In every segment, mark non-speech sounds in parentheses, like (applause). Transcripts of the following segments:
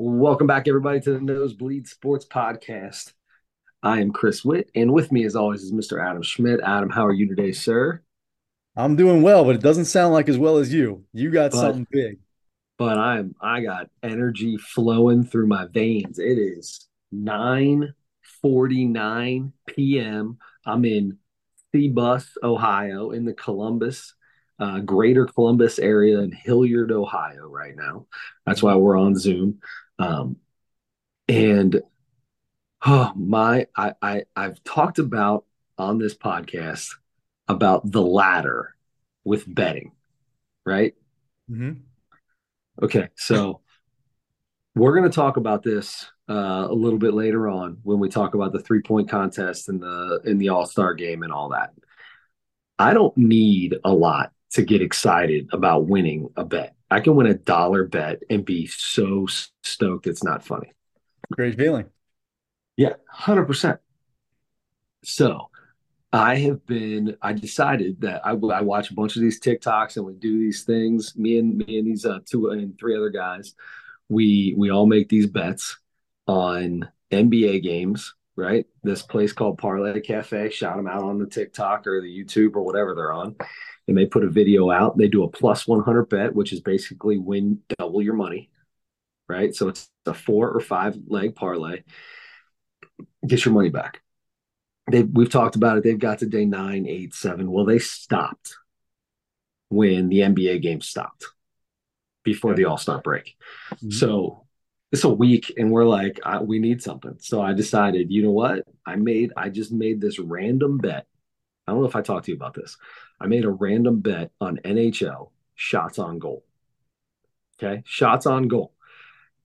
Welcome back, everybody, to the Nosebleed Sports Podcast. I am Chris Witt, and with me, as always, is Mr. Adam Schmidt. Adam, how are you today, sir? I'm doing well, but it doesn't sound like as well as you. You got But something big. but I'm I got energy flowing through my veins. It is 9:49 p.m. I'm in Bus, Ohio, in the Columbus, uh, greater Columbus area in Hilliard, Ohio, right now. That's why we're on Zoom. Um, and oh my, I, I I've talked about on this podcast about the ladder with betting, right? Mm-hmm. Okay, so we're going to talk about this uh, a little bit later on when we talk about the three point contest and the in the All Star game and all that. I don't need a lot to get excited about winning a bet. I can win a dollar bet and be so stoked it's not funny. Great feeling. Yeah, 100%. So I have been, I decided that I, I watch a bunch of these TikToks and we do these things. Me and me and these uh, two and three other guys, we we all make these bets on NBA games, right? This place called Parlay Cafe, shout them out on the TikTok or the YouTube or whatever they're on. And they put a video out. They do a plus 100 bet, which is basically win double your money, right? So it's a four or five leg parlay, get your money back. They we've talked about it. They've got to day nine, eight, seven. Well, they stopped when the NBA game stopped before the All Star break. Mhm. So it's a week, and we're like, I, we need something. So I decided, you know what? I made, I just made this random bet. I don't know if I talked to you about this. I made a random bet on NHL shots on goal. Okay, shots on goal.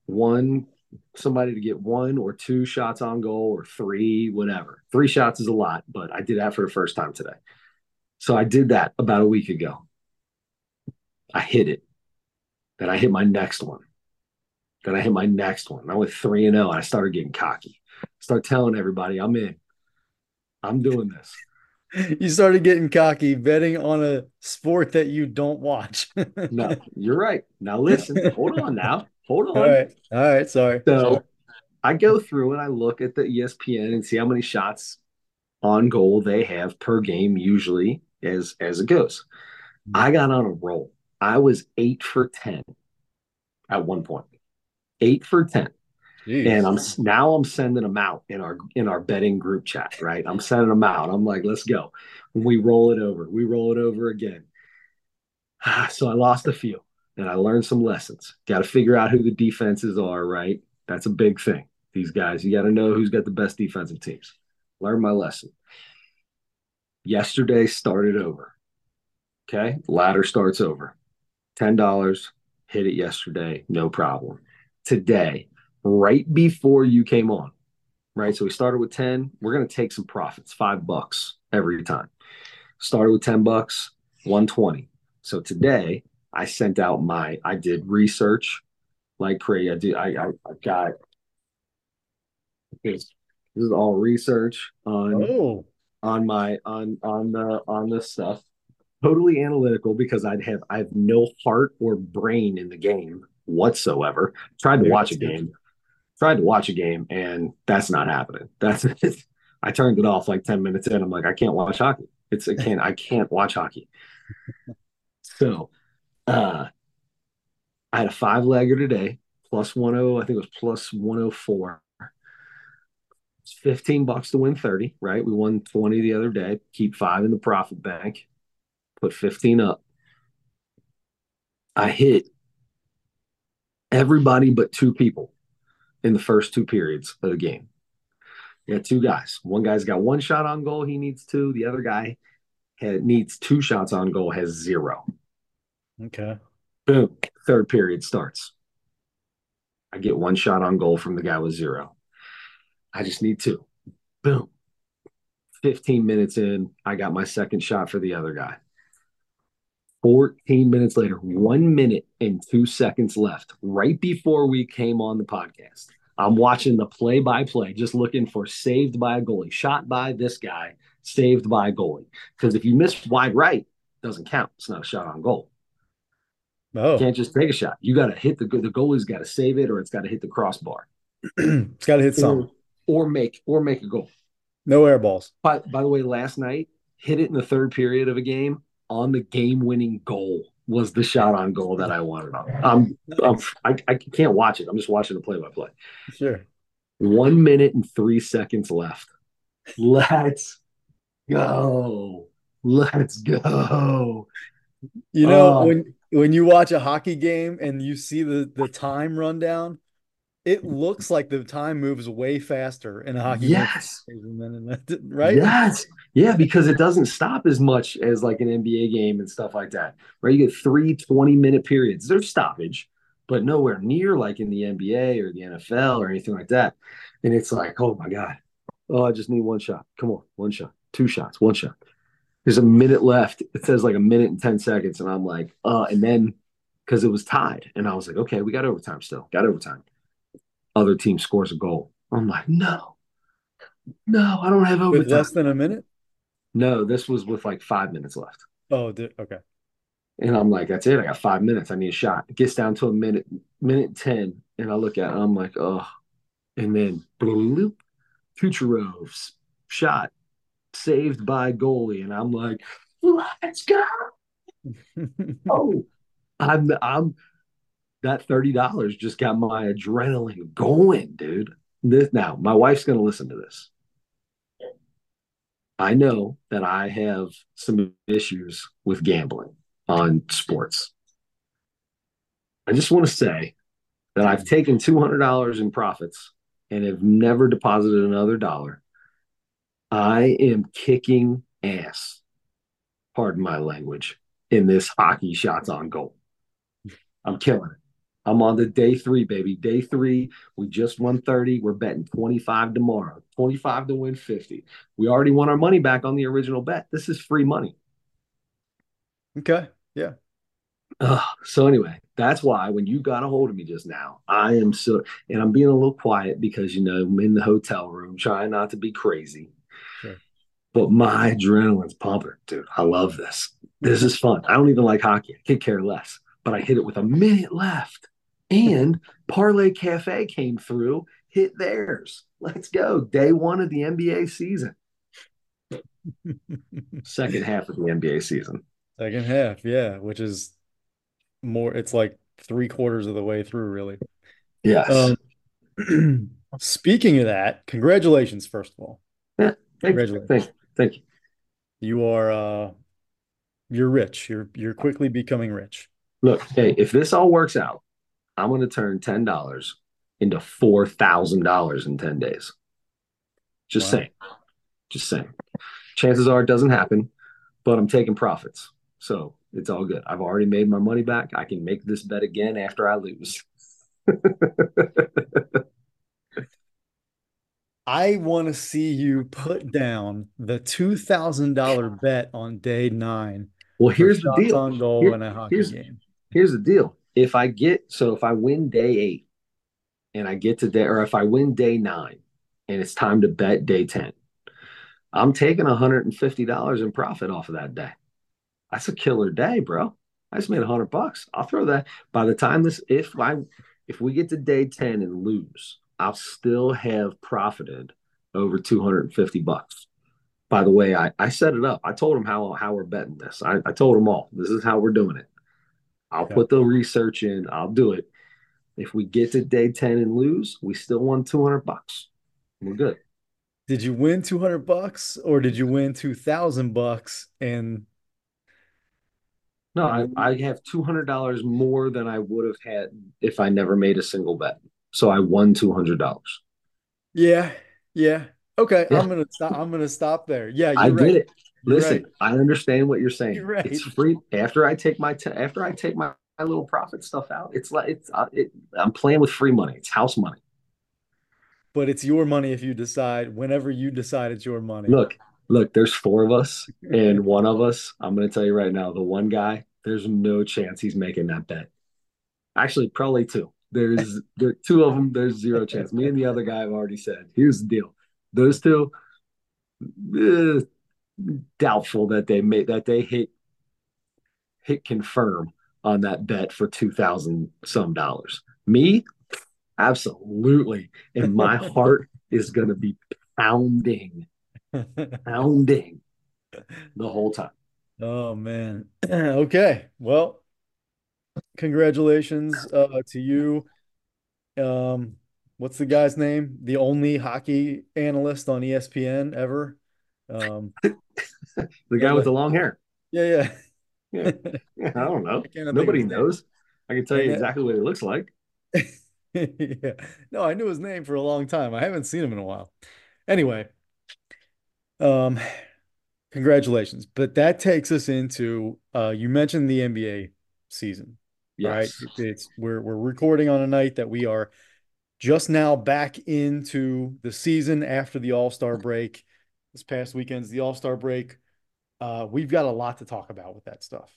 One, somebody to get one or two shots on goal or three, whatever. Three shots is a lot, but I did that for the first time today. So I did that about a week ago. I hit it. Then I hit my next one. Then I hit my next one. I went three and zero. And I started getting cocky. Start telling everybody I'm in. I'm doing this. (laughs) You started getting cocky betting on a sport that you don't watch. No, you're right. Now (laughs) listen. Hold on. Now hold on. right. All right. Sorry. Sorry. So I go through and I look at the ESPN and see how many shots on goal they have per game usually as as it goes. Mm-hmm. I got on a roll. I was eight for ten at one point. Eight for ten. Jeez. And I'm now I'm sending them out in our in our betting group chat, right? I'm sending them out. I'm like, let's go. We roll it over. We roll it over again. (sighs) So I lost a few and I learned some lessons. Got to figure out who the defenses are, right? That's a big thing. These guys, you got to know who's got the best defensive teams. Learn my lesson. Yesterday started over. Okay. Ladder starts over. $10. Hit it yesterday. No problem. Today, right before you came on, right? So we started with 10. We're going to take some profits, five bucks every time. Started with 10 bucks, 120. So today I sent out my, I did research like crazy. I do, I, I, I got this. This is all research on Oh, on my on on the on this stuff. Totally analytical because I'd have I have no heart or brain in the game whatsoever. Tried to watch a game, tried to watch a game, and that's not happening. That's it. (laughs) I turned it off like 10 minutes in. I'm like, I can't watch hockey. It's I can't I can't watch hockey. (laughs) So uh I had a five legger today, plus 10, I think it was plus 104. It's 15 bucks to win 30, right? We won 20 the other day. Keep five in the profit bank, put 15 up. I hit everybody but two people in the first two periods of the game. You got two guys. One guy's got one shot on goal, he needs two. The other guy had, needs two shots on goal, has zero. Okay. Boom. Third period starts. I get one shot on goal from the guy with zero. I just need two. Boom. 15 minutes in, I got my second shot for the other guy. 14 minutes later, one minute and two seconds left, right before we came on the podcast. I'm watching the play by play, just looking for saved by a goalie, shot by this guy, saved by a goalie. Because if you miss wide right, it doesn't count. It's not a shot on goal. Oh, Can't just take a shot. You got to hit the the goalie's got to save it or it's got to hit the crossbar (clears throat) it's got to hit something, or, or make or make a goal. No air balls. By, by the way, last night hit it in the third period of a game on the game winning goal was the shot on goal that I wanted on. I'm, I'm I, I can't watch it. I'm just watching the play by play. Sure. One minute and three seconds left. Let's go. Let's go. You know, Oh. when when you watch a hockey game and you see the the time run down, it looks like the time moves way faster in a hockey Yes. game than in a- (laughs) right? Yes. Yeah, because it doesn't stop as much as like an NBA game and stuff like that, right you get three 20 minute periods. There's stoppage, but nowhere near like in the NBA or the NFL or anything like that. And it's like, oh my God. Oh, I just need one shot. Come on, one shot, two shots, one shot. There's a minute left. It says like a minute and 10 seconds. And I'm like, uh, and then because it was tied. And I was like, okay, we got overtime still. Got overtime. Other team scores a goal. I'm like, no, no, I don't have With overtime. less than a minute? No, this was with like five minutes left. Oh, okay. And I'm like, that's it. I got five minutes. I need a shot. It gets down to a minute, minute 10. And I look at it. I'm like, oh. And then bloop, Kucherov's shot saved by goalie. And I'm like, let's go. (laughs) Oh, I'm, I'm, that $30 just got my adrenaline going, dude. This now, my wife's going to listen to this. I know that I have some issues with gambling on sports. I just want to say that I've taken $200 in profits and have never deposited another dollar. I am kicking ass, pardon my language, in this hockey shots on goal. I'm killing it. I'm on the day three, baby. Day three, we just won 30. We're betting 25 tomorrow, 25 to win 50. We already won our money back on the original bet. This is free money. Okay. Yeah. Ugh. so anyway, that's why when you got a hold of me just now, I am so, and I'm being a little quiet because, you know, I'm in the hotel room trying not to be crazy. Sure. But my adrenaline's pumping, dude. I love this. This is fun. I don't even like hockey. I could care less. But I hit it with a minute left. And Parlay Cafe came through, hit theirs. Let's go. Day one of the NBA season. (laughs) Second half of the NBA season. Second half, yeah, which is more, it's like three quarters of the way through, really. Yes. Um, (clears throat) speaking of that, congratulations, first of all. Yeah, thank, congratulations. thank, thank you. You are uh you're rich. You're you're quickly becoming rich. Look, hey, if this all works out, I'm going to turn ten dollars into four thousand dollars in ten days. Just Wow. saying, just saying. Chances are it doesn't happen, but I'm taking profits, so it's all good. I've already made my money back. I can make this bet again after I lose. (laughs) I want to see you put down the two thousand dollar bet on day nine well, here's the deal. on goal Here- in a hockey here's- game. Here's the deal. If I get so if I win day eight and I get to day or if I win day nine and it's time to bet day 10, I'm taking $150 in profit off of that day. That's a killer day, bro. I just made a hundred bucks. I'll throw that by the time this if I if we get to day 10 and lose, I'll still have profited over 250 bucks. By the way, I, I set it up. I told them how how we're betting this. I, I told them all this is how we're doing it. I'll put the research in. I'll do it. If we get to day 10 and lose, we still won 200 bucks. We're good. Did you win two hundred bucks or did you win two thousand bucks? And No, I, I have $200 more than I would have had if I never made a single bet. So I won $200. yeah, yeah. Okay, Yeah. I'm gonna stop. I'm gonna stop there. Yeah, you're I right. get it. Listen, right. I understand what you're saying. You're right. It's free after I take my t- after I take my, my little profit stuff out. It's like it's uh, it, I'm playing with free money. It's house money. But it's your money if you decide. Whenever you decide it's your money. Look, look, there's four of us, and one of us, I'm going to tell you right now, the one guy, there's no chance he's making that bet. Actually, probably two. There's (laughs) there two of them. There's zero chance. Me and the other guy have already said. Here's the deal: those two, eh, doubtful that they made that they hit hit confirm on that bet for two thousand some dollars. Me, absolutely, and my (laughs) heart is going to be pounding, pounding the whole time. Oh man. (clears throat) okay. Well, congratulations uh, to you. Um, what's the guy's name? The only hockey analyst on ESPN ever. Um, (laughs) (laughs) the guy with the long hair. Yeah, yeah. yeah I don't know. (laughs) I Nobody knows. I can tell you exactly what he looks like. (laughs) yeah. No, I knew his name for a long time. I haven't seen him in a while. Anyway, um, congratulations. But that takes us into uh, you mentioned the NBA season. Yes. Right. It's we're we're recording on a night that we are just now back into the season after the All-Star break. This past weekend's the All-Star break. Uh, we've got a lot to talk about with that stuff.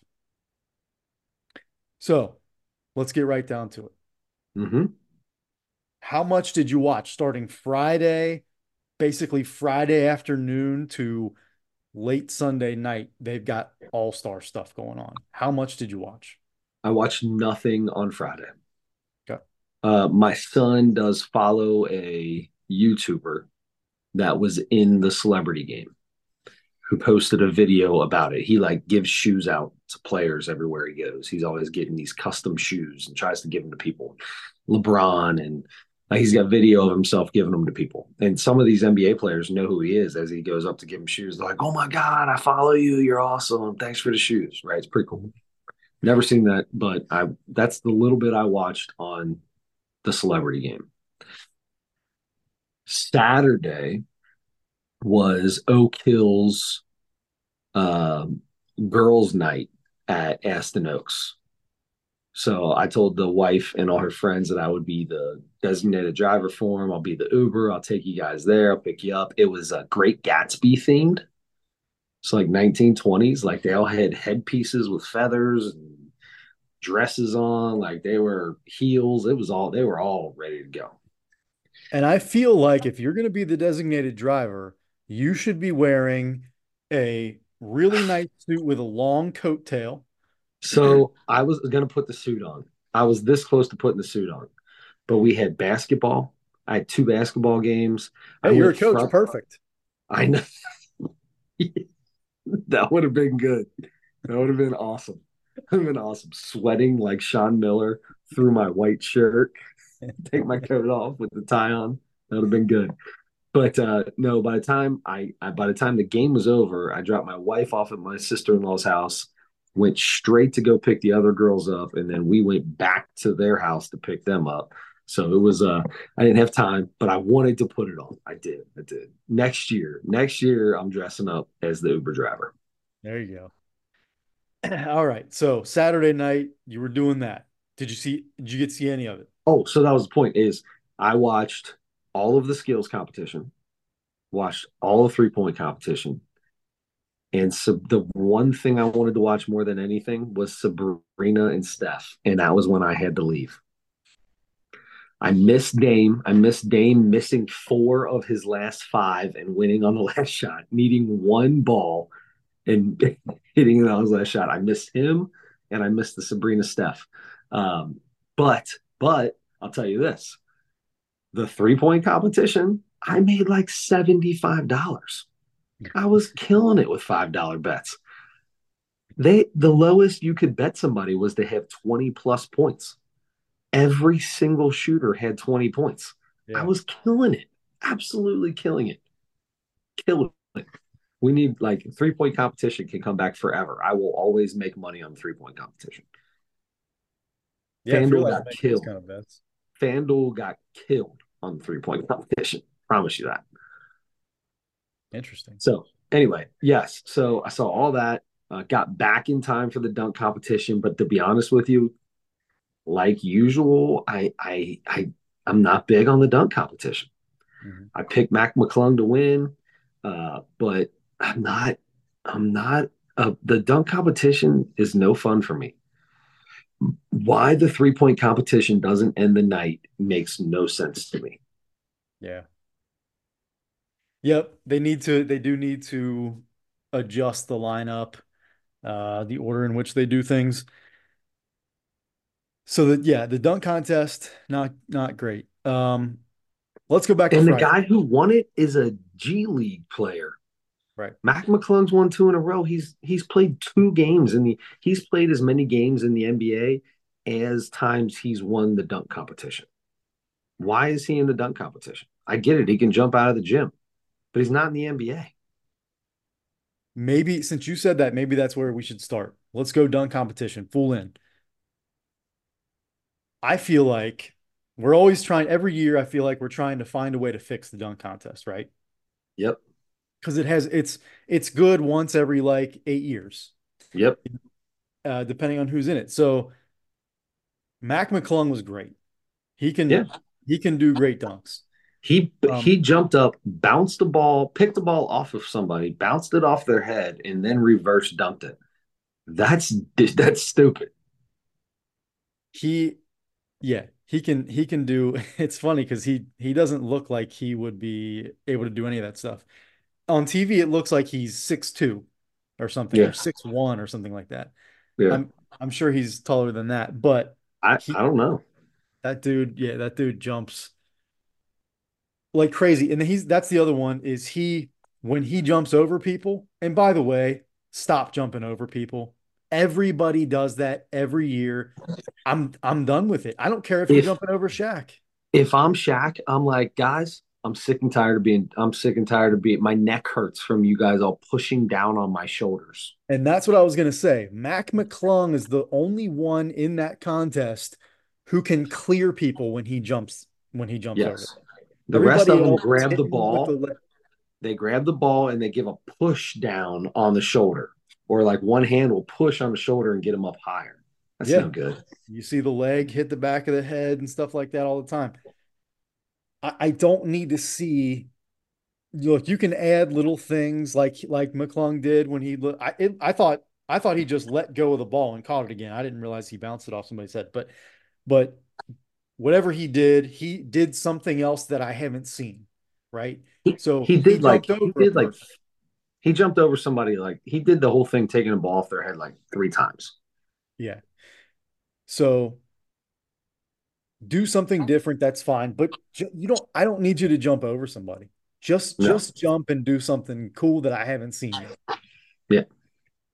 So let's get right down to it. Mm-hmm. How much did you watch starting Friday, basically Friday afternoon to late Sunday night? They've got all star stuff going on. How much did you watch? I watched nothing on Friday. Okay. Uh, my son does follow a YouTuber that was in the celebrity game who posted a video about it. He like gives shoes out to players everywhere he goes. He's always getting these custom shoes and tries to give them to people. LeBron and like he's got video of himself giving them to people. And some of these NBA players know who he is as he goes up to give them shoes. They're like, "Oh my god, I follow you. You're awesome. Thanks for the shoes." Right? It's pretty cool. Never seen that, but I that's the little bit I watched on the celebrity game. Saturday, was Oak Hill's um, girls' night at Aston Oaks. So I told the wife and all her friends that I would be the designated driver for them. I'll be the Uber. I'll take you guys there. I'll pick you up. It was a Great Gatsby themed. It's like 1920s. Like they all had headpieces with feathers and dresses on. Like they were heels. It was all, they were all ready to go. And I feel like if you're going to be the designated driver, you should be wearing a really (sighs) nice suit with a long coat tail. So I was going to put the suit on. I was this close to putting the suit on, but we had basketball. I had two basketball games. Hey, you're a coach. Front. Perfect. I know. (laughs) that would have been good. That would have been awesome. That would have been awesome. Sweating like Sean Miller through my white shirt. (laughs) Take my coat off with the tie on. That would have been good. But uh, no, by the time I, I, by the time the game was over, I dropped my wife off at my sister in law's house, went straight to go pick the other girls up, and then we went back to their house to pick them up. So it was uh I didn't have time, but I wanted to put it on. I did. I did. Next year, next year I'm dressing up as the Uber driver. There you go. (clears throat) All right. So Saturday night, you were doing that. Did you see did you get to see any of it? Oh, so that was the point is I watched all of the skills competition, watched all the three point competition. And so the one thing I wanted to watch more than anything was Sabrina and Steph. And that was when I had to leave. I missed Dame. I missed Dame missing four of his last five and winning on the (laughs) last shot, needing one ball and (laughs) hitting it on his last shot. I missed him and I missed the Sabrina Steph. Um, but, but I'll tell you this the three point competition, I made like $75. I was killing it with $5 bets. They the lowest you could bet somebody was to have 20 plus points. Every single shooter had 20 points. Yeah. I was killing it. Absolutely killing it. Killing it. We need like three point competition can come back forever. I will always make money on three point competition. Yeah, FanDuel got killed. Kind of FanDuel got killed on three point competition. Promise you that. Interesting. So anyway, yes. So I saw all that. Uh, got back in time for the dunk competition, but to be honest with you, like usual, I I I I'm not big on the dunk competition. Mm-hmm. I picked Mac McClung to win, uh, but I'm not. I'm not. Uh, the dunk competition is no fun for me why the three point competition doesn't end the night makes no sense to me. Yeah. Yep. They need to, they do need to adjust the lineup, uh, the order in which they do things. So that yeah, the dunk contest not not great. Um, let's go back to And the guy who won it is a G League player. Right. Mac McClung's won two in a row. He's he's played two games in the he's played as many games in the NBA as times he's won the dunk competition. Why is he in the dunk competition? I get it. He can jump out of the gym, but he's not in the NBA. Maybe since you said that, maybe that's where we should start. Let's go dunk competition, full in. I feel like we're always trying every year. I feel like we're trying to find a way to fix the dunk contest, right? Yep. Because it has it's it's good once every like eight years, Yep. uh, depending on who's in it. So Mac McClung was great. He can Yeah. he can do great dunks. He Um, he jumped up, bounced the ball, picked the ball off of somebody, bounced it off their head, and then reverse dunked it. That's (laughs) that's stupid. He yeah, he can he can do (laughs) it's funny because he he doesn't look like he would be able to do any of that stuff. On TV, it looks like he's six two or something, Yeah. or six one or something like that. Yeah. I'm I'm sure he's taller than that, but I, he I don't know. that dude, yeah, that dude jumps like crazy. And he's that's the other one is he when he jumps over people, and by the way, stop jumping over people. Everybody does that every year. I'm I'm done with it. I don't care if you're jumping over Shaq. if I'm Shaq, I'm like, guys, I'm sick and tired of being I'm sick and tired of being my neck hurts from you guys all pushing down on my shoulders. And that's what I was going to say. Mac McClung is the only one in that contest who can clear people when he jumps when he jumps over. Yes. The rest of them grab the ball, the they grab the ball and they give a push down on the shoulder. Or like one hand will push on the shoulder and get them up higher. That's Yeah. no good. You see the leg hit the back of the head and stuff like that all the time. I, I don't need to see. Look, you can add little things like like McClung did when he. I it, I thought I thought he just let go of the ball and caught it again. I didn't realize he bounced it off somebody's head, but but whatever he did, he did something else that I haven't seen. Right. He, So he did like he over a did like he jumped over somebody like he did the whole thing taking a ball off their head like three times. Yeah. So do something oh. different. That's fine. But ju- you don't. I don't need you to jump over somebody. Just No. just jump and do something cool that I haven't seen yet. Yeah.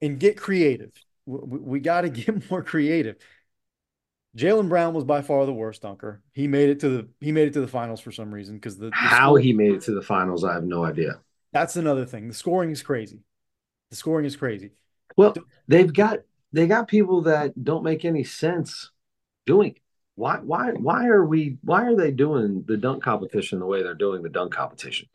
And get creative. We, we, we got to (laughs) get more creative. Jaylen Brown was by far the worst dunker. He made it to the he made it to the finals for some reason because the, the How score- he made it to the finals, I have no idea. that's another thing. The scoring is crazy. The scoring is crazy. Well, they've got they got people that don't make any sense doing it. Why why why are we why are they doing the dunk competition the way they're doing the dunk competition?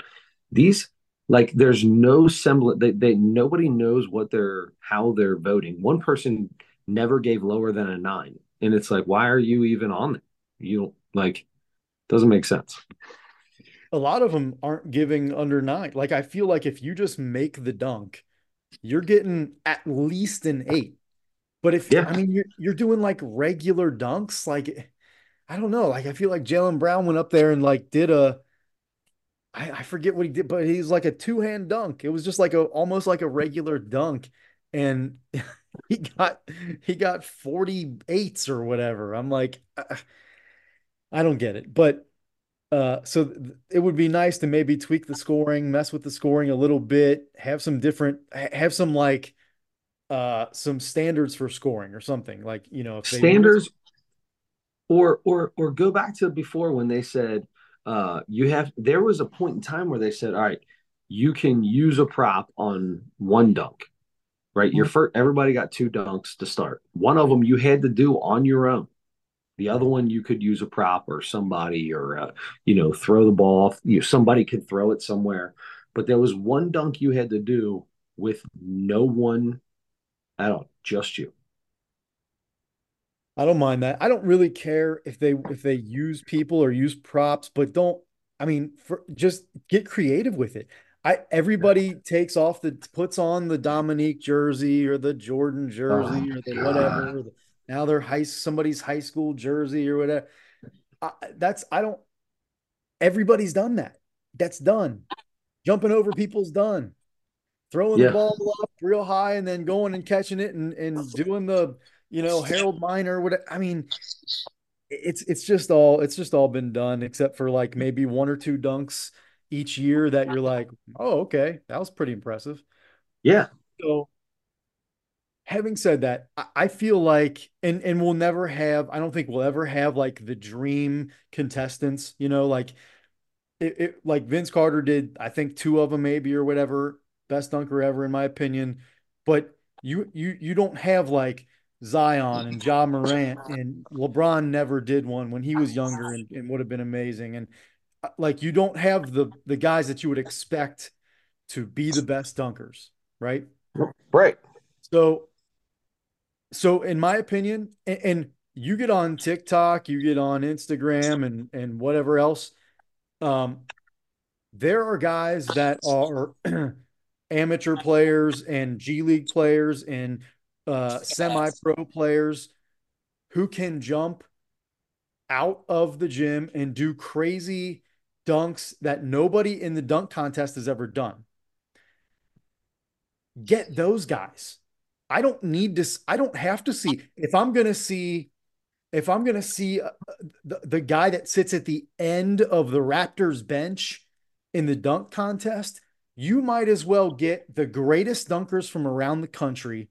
These like there's no semblance they, they nobody knows what they're how they're voting. One person never gave lower than a nine. And it's like, why are you even on it? You like doesn't make sense. a lot of them aren't giving under nine. Like I feel like if you just make the dunk, you're getting at least an eight. But if Yeah. I mean you're you're doing like regular dunks, like I don't know. Like I feel like Jaylen Brown went up there and like did a I, I forget what he did, but he's like a two-hand dunk. It was just like a almost like a regular dunk. And (laughs) he got he got 48s or whatever. I'm like, uh, I don't get it. But uh, so th- it would be nice to maybe tweak the scoring, mess with the scoring a little bit, have some different, have some like uh some standards for scoring or something. Like, you know, if they standards or or or go back to before when they said uh you have there was a point in time where they said all right you can use a prop on one dunk right? Your first everybody got two dunks to start. One of them you had to do on your own. The other one you could use a prop or somebody or uh, you know throw the ball you somebody could throw it somewhere. But there was one dunk you had to do with no one at all just you I don't mind that. I don't really care if they if they use people or use props, but don't I mean for just get creative with it. I everybody takes off the puts on the Dominique jersey or the Jordan oh jersey Oh, or the God. whatever. Now they're high somebody's high school jersey or whatever. I, that's I don't everybody's done that. That's done. Jumping over people's done. Throwing Yeah. the ball up real high and then going and catching it and, and doing the you know, Harold Miner, what I mean, it's it's just all it's just all been done except for like maybe one or two dunks each year that you're like, oh, okay, that was pretty impressive. Yeah. So having said that, I feel like and and we'll never have, I don't think we'll ever have like the dream contestants, you know, like it, it like Vince Carter did, I think two of them maybe or whatever, best dunker ever in my opinion. But you you you don't have like Zion and Ja Morant and LeBron never did one when he was younger and, and would have been amazing. And uh, like you don't have the the guys that you would expect to be the best dunkers, right? Right. So so in my opinion, and, and you get on TikTok, you get on Instagram and and whatever else, um, there are guys that are (clears throat) amateur players and G League players and uh, semi-pro players who can jump out of the gym and do crazy dunks that nobody in the dunk contest has ever done. Get those guys. I don't need to. I don't have to see if I'm going to see if I'm going to see uh, the, the guy that sits at the end of the Raptors bench in the dunk contest. You might as well get the greatest dunkers from around the country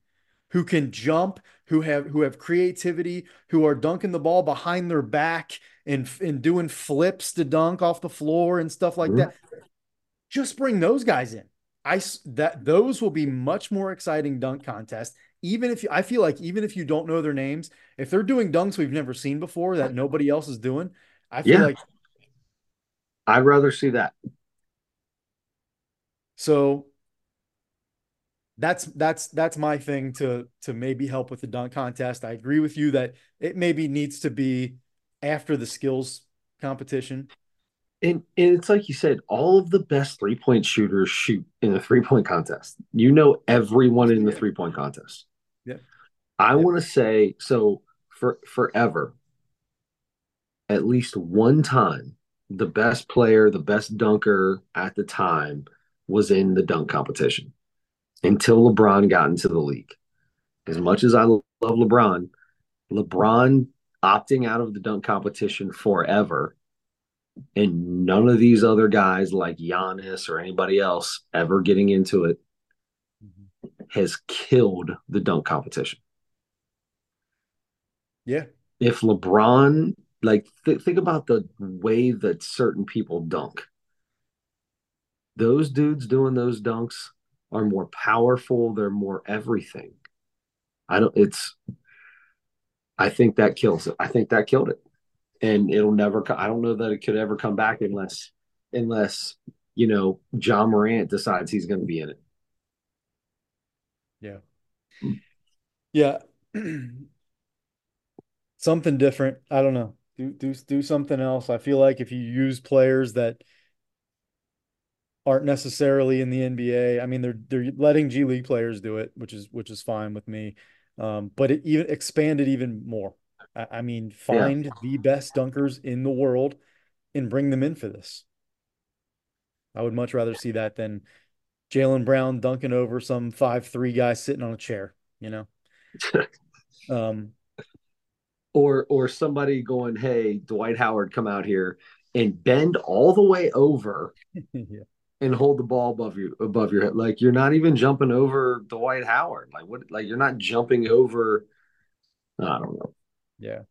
who can jump, who have who have creativity, who are dunking the ball behind their back and and doing flips to dunk off the floor and stuff like that. Just bring those guys in. I that those will be much more exciting dunk contest. Even if you, I feel like even if you don't know their names, if they're doing dunks we've never seen before that nobody else is doing, I feel yeah. like I'd rather see that. So that's that's that's my thing to to maybe help with the dunk contest. I agree with you that it maybe needs to be after the skills competition. And, and it's like you said, all of the best three point shooters shoot in the three point contest. You know everyone in the three point contest. Yeah. I yeah. want to say so for forever, at least one time, the best player, the best dunker at the time was in the dunk competition until LeBron got into the league. As much as I love LeBron, LeBron opting out of the dunk competition forever, and none of these other guys like Giannis or anybody else ever getting into it mm-hmm. has killed the dunk competition. Yeah. If LeBron, like, th- think about the way that certain people dunk. Those dudes doing those dunks are more powerful, they're more everything. I don't it's I think that kills it. I think that killed it. And it'll never I don't know that it could ever come back unless unless, you know, Ja Morant decides he's going to be in it. Yeah. Yeah. (clears throat) something different. I don't know. Do do do something else. I feel like if you use players that aren't necessarily in the NBA. I mean, they're they're letting G League players do it, which is which is fine with me. Um, but it even expanded even more. I, I mean, find yeah. the best dunkers in the world and bring them in for this. I would much rather see that than Jaylen Brown dunking over some five three guy sitting on a chair. You know. (laughs) um, or or somebody going, "Hey, Dwight Howard, come out here." and bend all the way over (laughs) yeah and hold the ball above you above your head. Like you're not even jumping over Dwight Howard. Like what? Like you're not jumping over. I don't know. Yeah.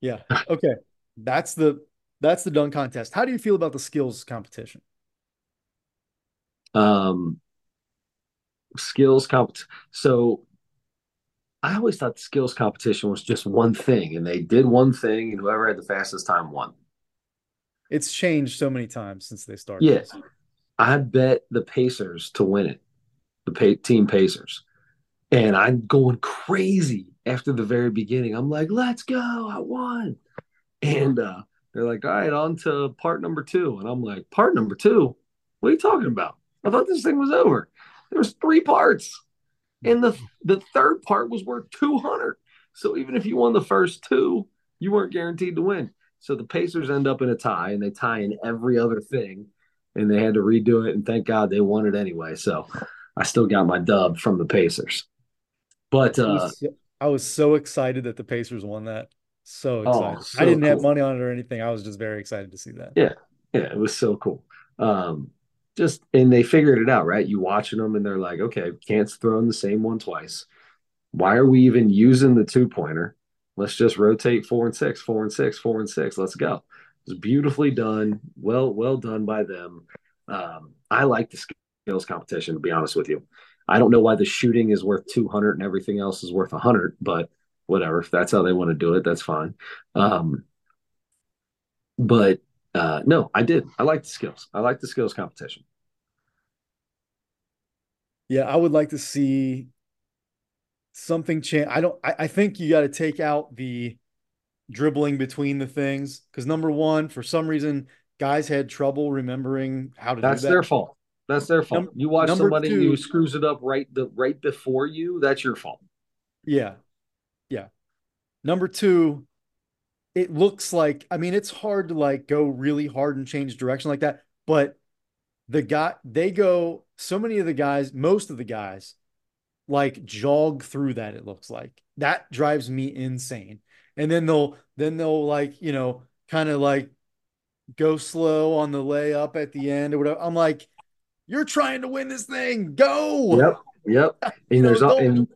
Yeah. Okay. that's the that's the dunk contest. How do you feel about the skills competition? Um, skills comp. So I always thought the skills competition was just one thing, and they did one thing, and whoever had the fastest time won. It's changed so many times since they started. Yeah. I bet the Pacers to win it, the pay, team Pacers. And I'm going crazy after the very beginning. I'm like, let's go. I won. And uh, they're like, all right, on to part number two. And I'm like, part number two? What are you talking about? I thought this thing was over. There was three parts. And the the third part was worth 200. So even if you won the first two, you weren't guaranteed to win. So the Pacers end up in a tie and they tie in every other thing and they had to redo it. And thank God they won it anyway. So I still got my dub from the Pacers. But I uh, was so, I was so excited that the Pacers won that. So oh, excited. I didn't have money on it or anything. I was just very excited to see that. Yeah, yeah, it was so cool. Um, just and they figured it out, right? You watching them, and they're like, okay, can't throw in the same one twice. Why are we even using the two pointer? Let's just rotate four and six, four and six, four and six. Let's go. It's beautifully done. Well, well done by them. Um, I like the skills competition, to be honest with you. I don't know why the shooting is worth 200 and everything else is worth 100, but whatever. If that's how they want to do it, that's fine. Um, but uh, no, I did. I like the skills. I like the skills competition. Yeah, I would like to see something change. I don't. I, I think you got to take out the dribbling between the things because number one, for some reason, guys had trouble remembering how to do That's that. their fault. That's their fault. Num- You watch somebody who screws it up right the right before you, that's your fault. yeah, yeah. Number two, it looks like. I mean, it's hard to like go really hard and change direction like that, but the guy they go. So many of the guys, most of the guys, like jog through that. It looks like that drives me insane. And then they'll then they'll like you know kind of like go slow on the layup at the end or whatever. I'm like, you're trying to win this thing. Go. Yep. Yep. (laughs) And there's don't. and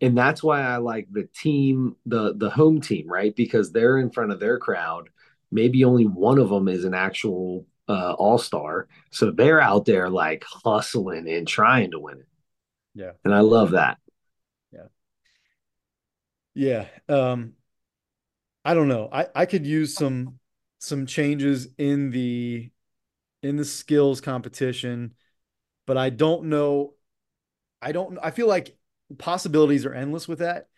and that's why I like the team, the the home team, right? Because they're in front of their crowd. Maybe only one of them is an actual uh, all star, so they're out there like hustling and trying to win it, Yeah. and I love that. Yeah. Yeah. Um, I don't know. I I could use some some changes in the in the skills competition, but I don't know. I don't. I feel like possibilities are endless with that,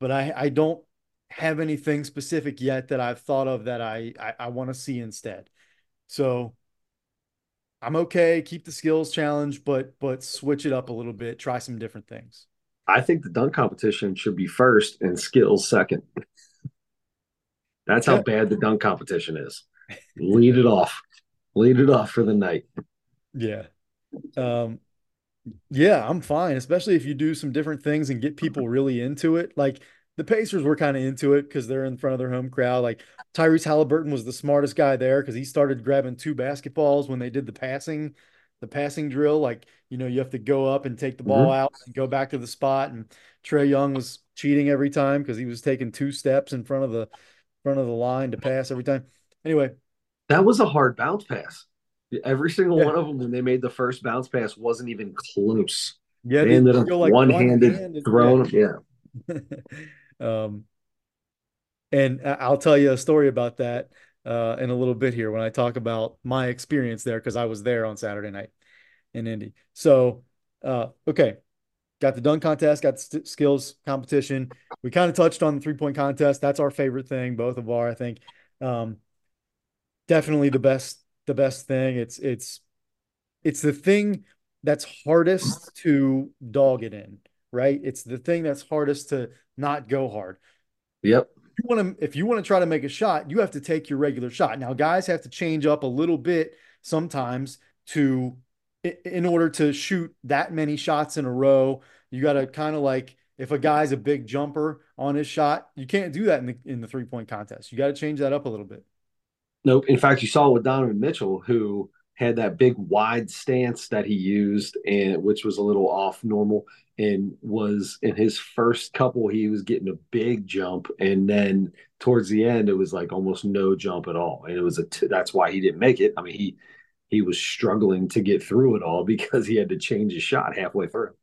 but I I don't have anything specific yet that I've thought of that I I, I want to see instead. So I'm okay. Keep the skills challenge, but but switch it up a little bit. Try some different things. I think the dunk competition should be first and skills second. That's how bad the dunk competition is. Lead it off. Lead it off for the night. Yeah. Um, Yeah, I'm fine, especially if you do some different things and get people really into it. Like the Pacers were kind of into it because they're in front of their home crowd. Like Tyrese Halliburton was the smartest guy there because he started grabbing two basketballs when they did the passing, the passing drill. Like, you know, you have to go up and take the ball Mhm. out and go back to the spot. And Trae Young was cheating every time because he was taking two steps in front of the front of the line to pass every time. Anyway, That was a hard bounce pass. Every single yeah, one of them, when they made the first bounce pass, wasn't even close. Yeah, had They ended up like one one handed hand and yeah. (laughs) Um, And I'll tell you a story about that uh, in a little bit here when I talk about my experience there because I was there on Saturday night in Indy. So, uh, okay, got the dunk contest, got st- skills competition. We kind of touched on the three point contest. That's our favorite thing, both of our, I think. Um, definitely the best, the best thing. It's it's it's the thing that's hardest to dog it in, right? It's the thing that's hardest to not go hard Yep. you want to if you want to try to make a shot, you have to take your regular shot. Now, guys have to change up a little bit sometimes to in order to shoot that many shots in a row. You got to kind of like if a guy's a big jumper on his shot, you can't do that in the in the three point contest. You got to change that up a little bit. No, in fact, you saw with Donovan Mitchell, who had that big wide stance that he used, and which was a little off normal, and was in his first couple, he was getting a big jump, and then towards the end, it was like almost no jump at all, and it was a t- that's why he didn't make it. I mean, he he was struggling to get through it all (laughs) because he had to change his shot halfway through.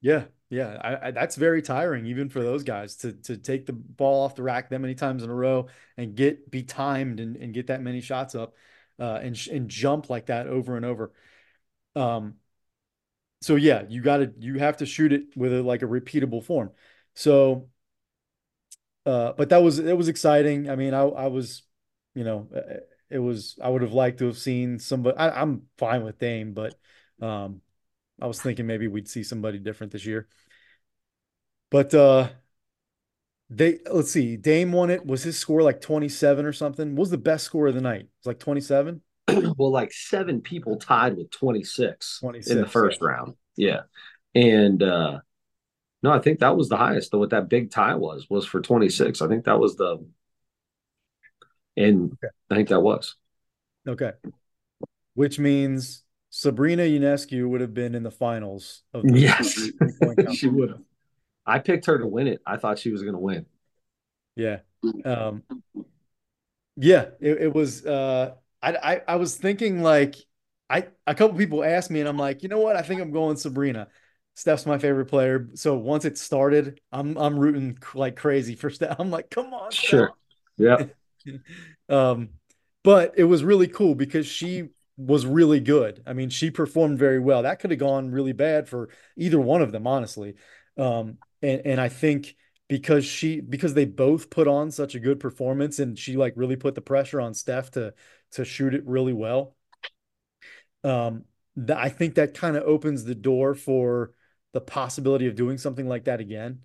Yeah, yeah, I, I, that's very tiring even for those guys to to take the ball off the rack that many times in a row and get be timed and, and get that many shots up uh, and and jump like that over and over. Um, so yeah, you got to you have to shoot it with a like a repeatable form. So, uh, but that was it was exciting. I mean, I I was, you know, uh, it was I would have liked to have seen somebody. I, I'm fine with Dame, but um, I was thinking maybe we'd see somebody different this year. But uh, they let's see, Dame won it. Was his score like 27 or something? What was the best score of the night? It was like 27, (clears throat) well, like seven people tied with 26 in the 26. Yeah. first round. Yeah. And uh No, I think that was the highest. Though what that big tie was was for 26. I think that was the, and Okay. I think that was. Okay. Which means Sabrina Ionescu would have been in the finals of the Yes, (laughs) she would have. I picked her to win it. I thought she was going to win. Yeah. Um, yeah, it, it was uh I, I I was thinking like I a couple people asked me and I'm like, you know what? I think I'm going Sabrina. Steph's my favorite player. So once it started, I'm I'm rooting like crazy for Steph. (laughs) I'm like, come on, Steph. Sure. Yep. (laughs) Um, but it was really cool because she was really good. I mean, she performed very well. That could have gone really bad for either one of them, honestly. Um, and and I think because she because they both put on such a good performance and she like really put the pressure on Steph to to shoot it really well. Um, that I think that kind of opens the door for the possibility of doing something like that again.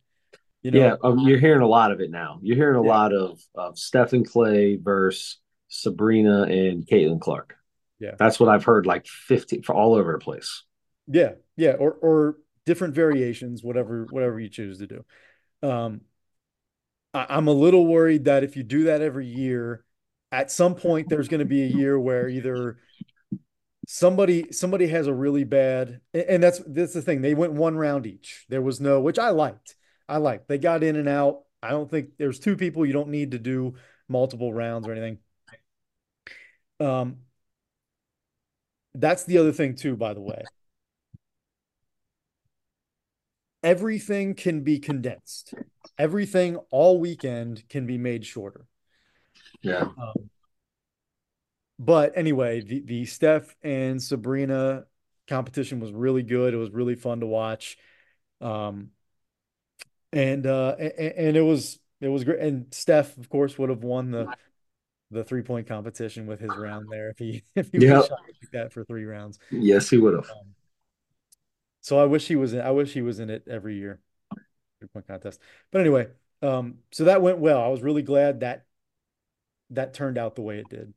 You Yeah, know, um, you're hearing a lot of it now. You're hearing a yeah, lot of of Stephen Klay versus Sabrina and Caitlin Clark. yeah. That's what I've heard like 15 for all over the place. Yeah, yeah, or or different variations, whatever whatever you choose to do. Um, I, I'm a little worried that if you do that every year, at some point there's going to be a year where either somebody somebody has a really bad, and that's that's the thing. They went one round each. There was no, which I liked. I liked. They got in and out. I don't think there's two people. You don't need to do multiple rounds or anything. Um, that's the other thing too, by the way. Everything can be condensed. Everything all weekend can be made shorter. Yeah. Um, but anyway, the the Steph and Sabrina competition was really good. It was really fun to watch. Um, and uh and, and it was it was great. And Steph, of course, would have won the the three point competition with his round there if he (laughs) if he Yep. shot like that for three rounds. Yes, he would have. Um, so I wish he was in I wish he was in it every year. Three point contest. But anyway, um, so that went well. I was really glad that that turned out the way it did.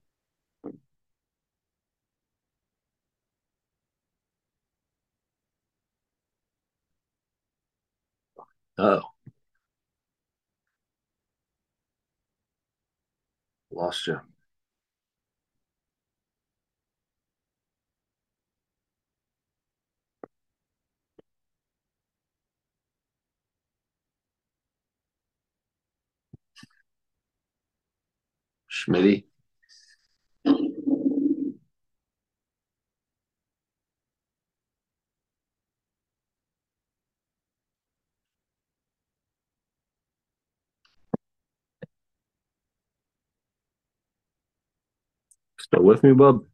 Oh, lost you. Schmitty. Still with me, bub?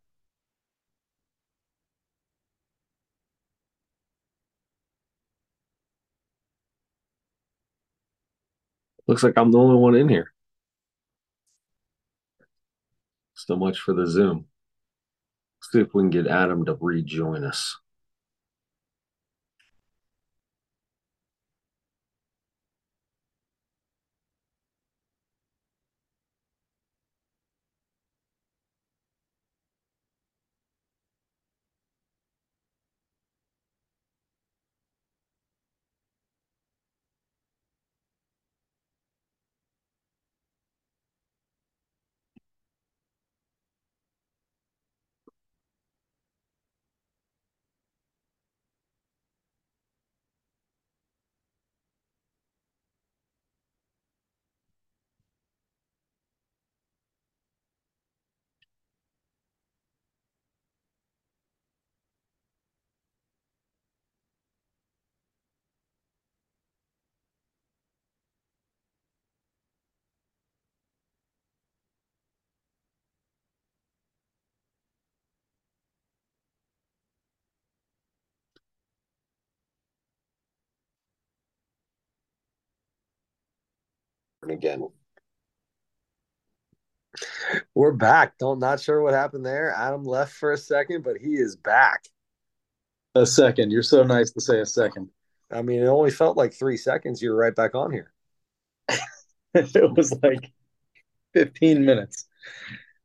Looks like I'm the only one in here. So much for the Zoom. see if we can get Adam to rejoin us. Again, we're back. Don't not sure what happened there. Adam left for a second, but he is back. A second. You're so nice to say a second. I mean, it only felt like three seconds. You were right back on here. (laughs) it was like 15 minutes.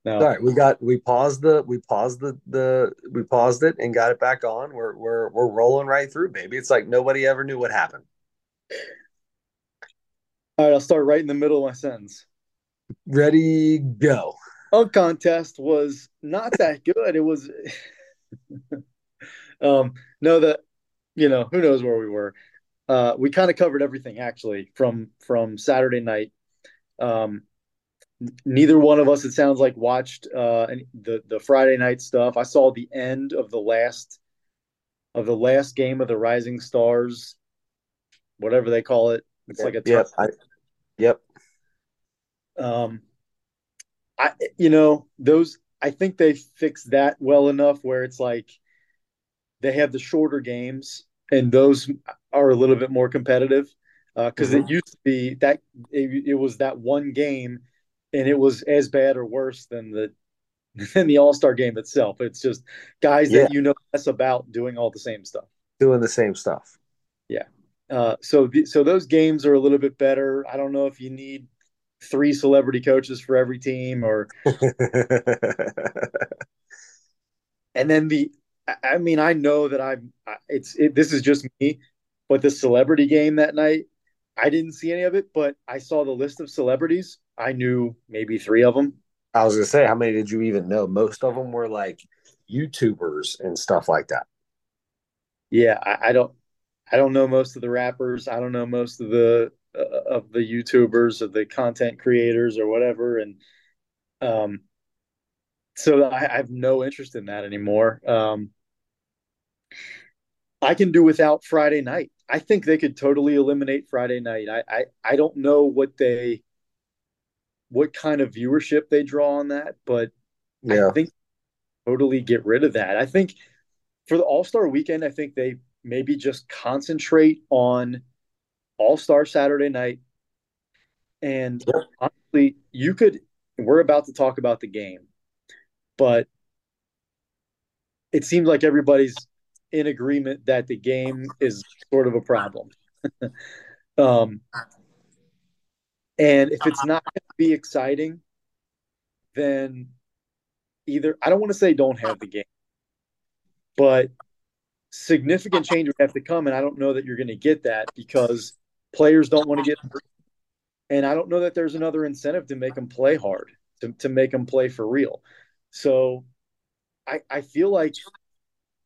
No. All right, we got we paused the we paused the the we paused it and got it back on. We're we're we're rolling right through, baby. It's like nobody ever knew what happened. All right, I'll start right in the middle of my sentence. Ready, go. Dunk contest was not that good. It was, (laughs) um, no, that you know, who knows where we were. Uh, we kind of covered everything actually from from Saturday night. Um, neither one of us, it sounds like, watched uh, the the Friday night stuff. I saw the end of the last of the last game of the Rising Stars, whatever they call it. It's like a yep, I, yep. Um, I you know those. I think they fixed that well enough where it's like they have the shorter games and those are a little bit more competitive because uh, mm-hmm. it used to be that it, it was that one game and it was as bad or worse than the (laughs) than the All Star game itself. It's just guys yeah. that you know less about doing all the same stuff. Doing the same stuff. Yeah. Uh, so so those games are a little bit better. I don't know if you need three celebrity coaches for every team or. (laughs) and then the, I mean, I know that I'm. It's it, this is just me, but the celebrity game that night, I didn't see any of it, but I saw the list of celebrities I knew maybe three of them. I was gonna say, how many did you even know? Most of them were like YouTubers and stuff like that. Yeah, I, I don't, I don't know most of the rappers. I don't know most of the uh, of the YouTubers, of the content creators, or whatever. And um, so I, I have no interest in that anymore. Um, I can do without Friday night. I think they could totally eliminate Friday night. I, I, I don't know what they what kind of viewership they draw on that, but yeah. I think totally get rid of that. I think for the All Star weekend, I think they maybe just concentrate on All Star Saturday night. And yeah. honestly, you could, we're about to talk about the game, but it seems like everybody's in agreement that the game is sort of a problem. (laughs) um, and if it's not going to be exciting, then either I don't want to say don't have the game, but significant change would have to come. And I don't know that you're going to get that because players don't want to get hurt. And I don't know that there's another incentive to make them play hard, to, to make them play for real. So I, I feel like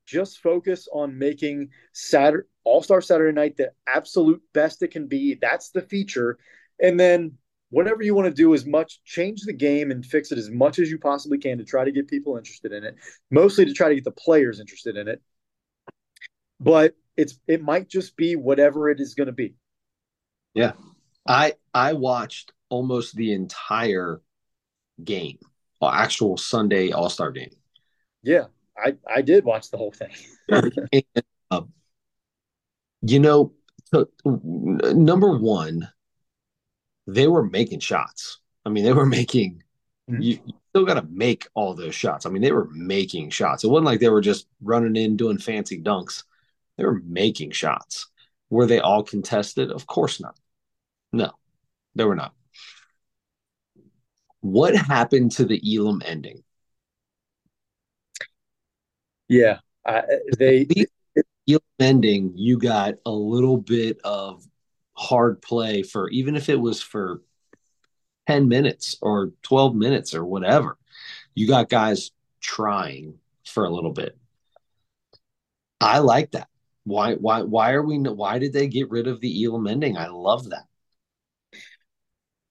just focus on making Saturday All Star Saturday night the absolute best it can be. That's the feature. And then whatever you want to do as much change the game and fix it as much as you possibly can to try to get people interested in it mostly to try to get the players interested in it but it's it might just be whatever it is going to be yeah i i watched almost the entire game actual sunday all-star game yeah i i did watch the whole thing (laughs) and, uh, you know so, number one they were making shots. I mean, they were making. Mm-hmm. You, you, still got to make all those shots. I mean, they were making shots. It wasn't like they were just running in doing fancy dunks. They were making shots. Were they all contested? Of course not. No, they were not. What happened to the Elam ending? Yeah, I, they the Elam ending. You got a little bit of hard play for even if it was for 10 minutes or 12 minutes or whatever. You got guys trying for a little bit. I like that. Why why why are we why did they get rid of the Elam ending? I love that.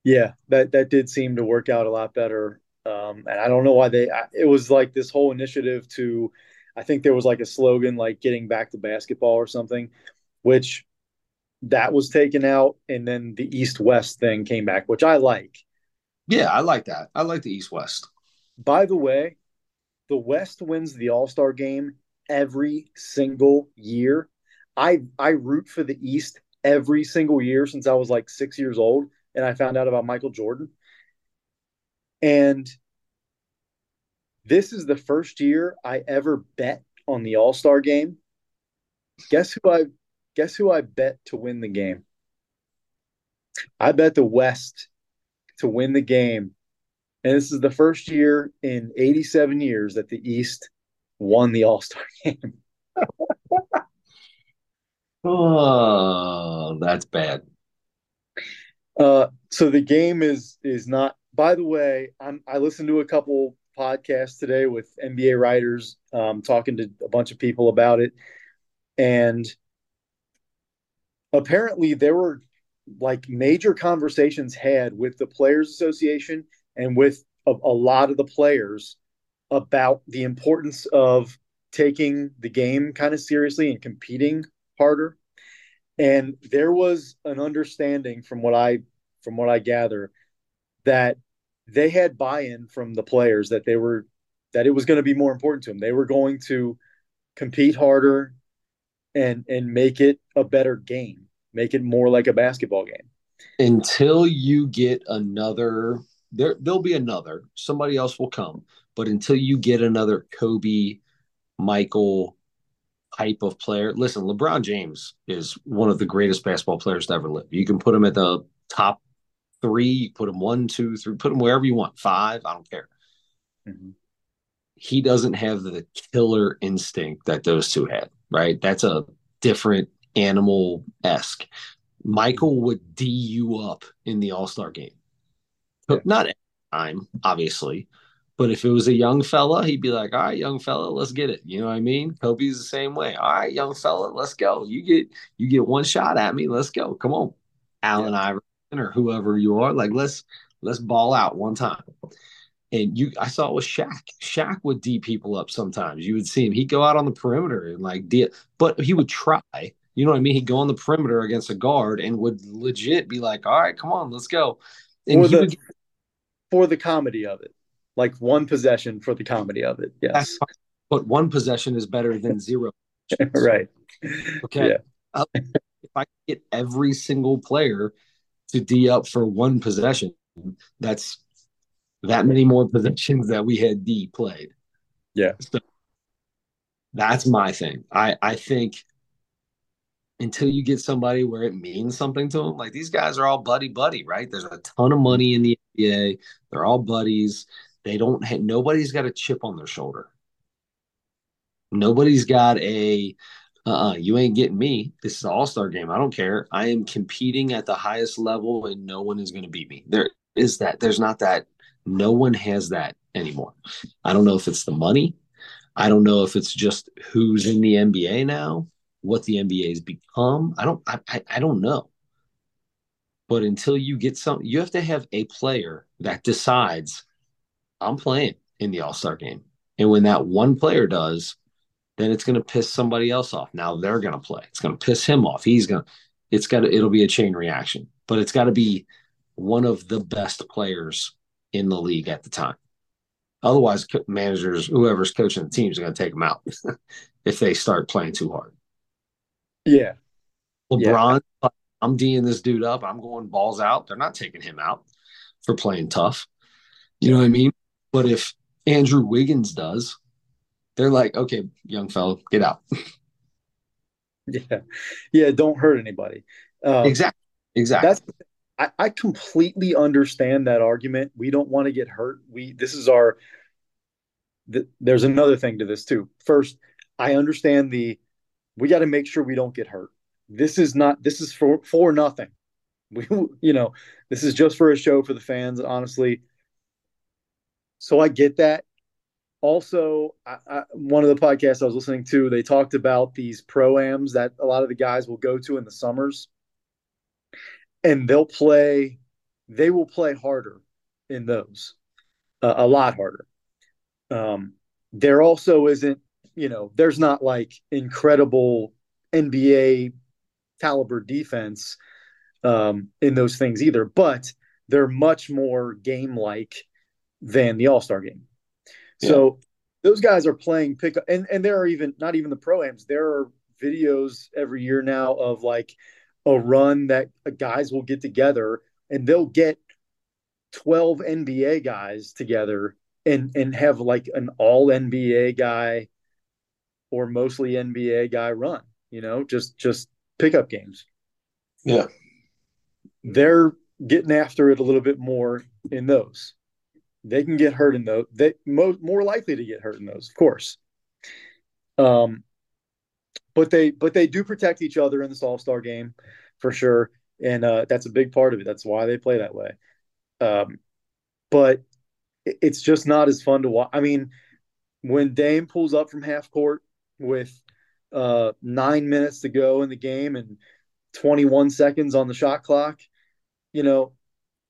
Yeah, that that did seem to work out a lot better. Um, and I don't know why they it was like this whole initiative to I think there was like a slogan like getting back to basketball or something, which that was taken out, and then the East West thing came back, which I like. Yeah, I like that. I like the East West. By the way, the West wins the All Star game every single year. I I root for the East every single year since I was like six years old, and I found out about Michael Jordan. And this is the first year I ever bet on the All Star game. Guess who I Guess who I bet to win the game? I bet the West to win the game. And this is the first year in 87 years that the East won the All Star (laughs) game. Oh, that's bad. Uh, so the game is is not. By the way, I'm I listened to a couple podcasts today with NBA writers, um, talking to a bunch of people about it, and apparently there were like major conversations had with the Players Association and with a, a lot of the players about the importance of taking the game kind of seriously and competing harder. And there was an understanding from what I from what I gather that they had buy-in from the players that they were that it was going to be more important to them. They were going to compete harder and and make it a better game, make it more like a basketball game. Until you get another there there'll be another. Somebody else will come. But until you get another Kobe, Michael type of player, listen, LeBron James is one of the greatest basketball players to ever live. You can put him at the top three, you put him one, two, three, put him wherever you want, five, I don't care. Mm-hmm. He doesn't have the killer instinct that those two had, right? That's a different animal esque. Michael would D you up in the All Star game. Not time, obviously, but if it was a young fella, he'd be like, "All right, young fella, let's get it." You know what I mean? Kobe's the same way. All right, young fella, let's go. You get you get one shot at me. Let's go. Come on, Allen yeah. Iverson or whoever you are. Like let's let's ball out one time. And you, I saw it with Shaq. Shaq would D people up sometimes. You would see him. He'd go out on the perimeter and like D, but he would try. You know what I mean? He'd go on the perimeter against a guard and would legit be like, "All right, come on, let's go." And for the, would, for the comedy of it like one possession for the comedy of it. Yes. But one possession is better than zero. (laughs) right. Okay. Yeah. Uh, if I get every single player to D up for one possession, that's that many more possessions that we had D played. Yeah. So that's my thing. I I think until you get somebody where it means something to them, like these guys are all buddy buddy, right? There's a ton of money in the NBA. They're all buddies. They don't have, nobody's got a chip on their shoulder. Nobody's got a, uh-uh, you ain't getting me. This is an all star game. I don't care. I am competing at the highest level and no one is going to beat me. There is that. There's not that. No one has that anymore. I don't know if it's the money. I don't know if it's just who's in the NBA now, what the NBA has become. I don't, I, I, I don't know. But until you get some, you have to have a player that decides I'm playing in the All Star game. And when that one player does, then it's going to piss somebody else off. Now they're going to play. It's going to piss him off. He's going to, it's got to, it'll be a chain reaction, but it's got to be one of the best players in the league at the time. Otherwise, managers, whoever's coaching the team is going to take them out (laughs) if they start playing too hard. Yeah. LeBron, yeah. I'm D'ing this dude up. I'm going balls out. They're not taking him out for playing tough. You know what I mean? But if Andrew Wiggins does, they're like, okay, young fellow, get out. (laughs) yeah, yeah, don't hurt anybody. Um, exactly, exactly. That's I, I completely understand that argument. We don't want to get hurt. We this is our. Th- there's another thing to this too. First, I understand the. We got to make sure we don't get hurt. This is not. This is for for nothing. (laughs) We, you know, this is just for a show for the fans. Honestly, so I get that. Also, I, I, one of the podcasts I was listening to, they talked about these proams that a lot of the guys will go to in the summers, and they'll play. They will play harder in those, uh, a lot harder. Um, there also isn't, you know, there's not like incredible NBA caliber defense um, in those things either, but they're much more game like than the All Star game. Yeah. So those guys are playing pickup, and and there are even not even the proams. There are videos every year now of like a run that guys will get together and they'll get 12 NBA guys together and and have like an all NBA guy or mostly NBA guy run, you know, just just pickup games. Yeah. They're getting after it a little bit more in those. They can get hurt in those. They mo- more likely to get hurt in those, of course. Um, but they but they do protect each other in this All Star game for sure, and uh, that's a big part of it. That's why they play that way. Um, but it's just not as fun to watch. I mean, when Dame pulls up from half court with uh, nine minutes to go in the game and 21 seconds on the shot clock, you know,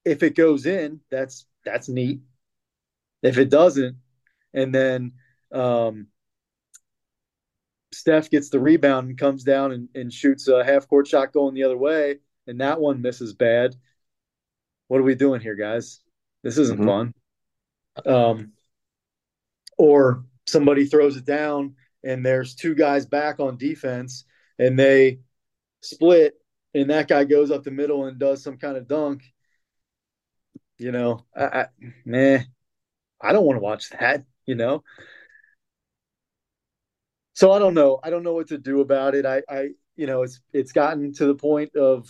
if it goes in, that's that's neat. If it doesn't, and then um, Steph gets the rebound and comes down and, and shoots a half court shot going the other way, and that one misses bad. What are we doing here, guys? This isn't mm-hmm. fun. Um, or somebody throws it down and there's two guys back on defense and they split and that guy goes up the middle and does some kind of dunk. You know, I, I nah, I don't want to watch that, you know so I don't know. I don't know what to do about it. I, I, you know, it's it's gotten to the point of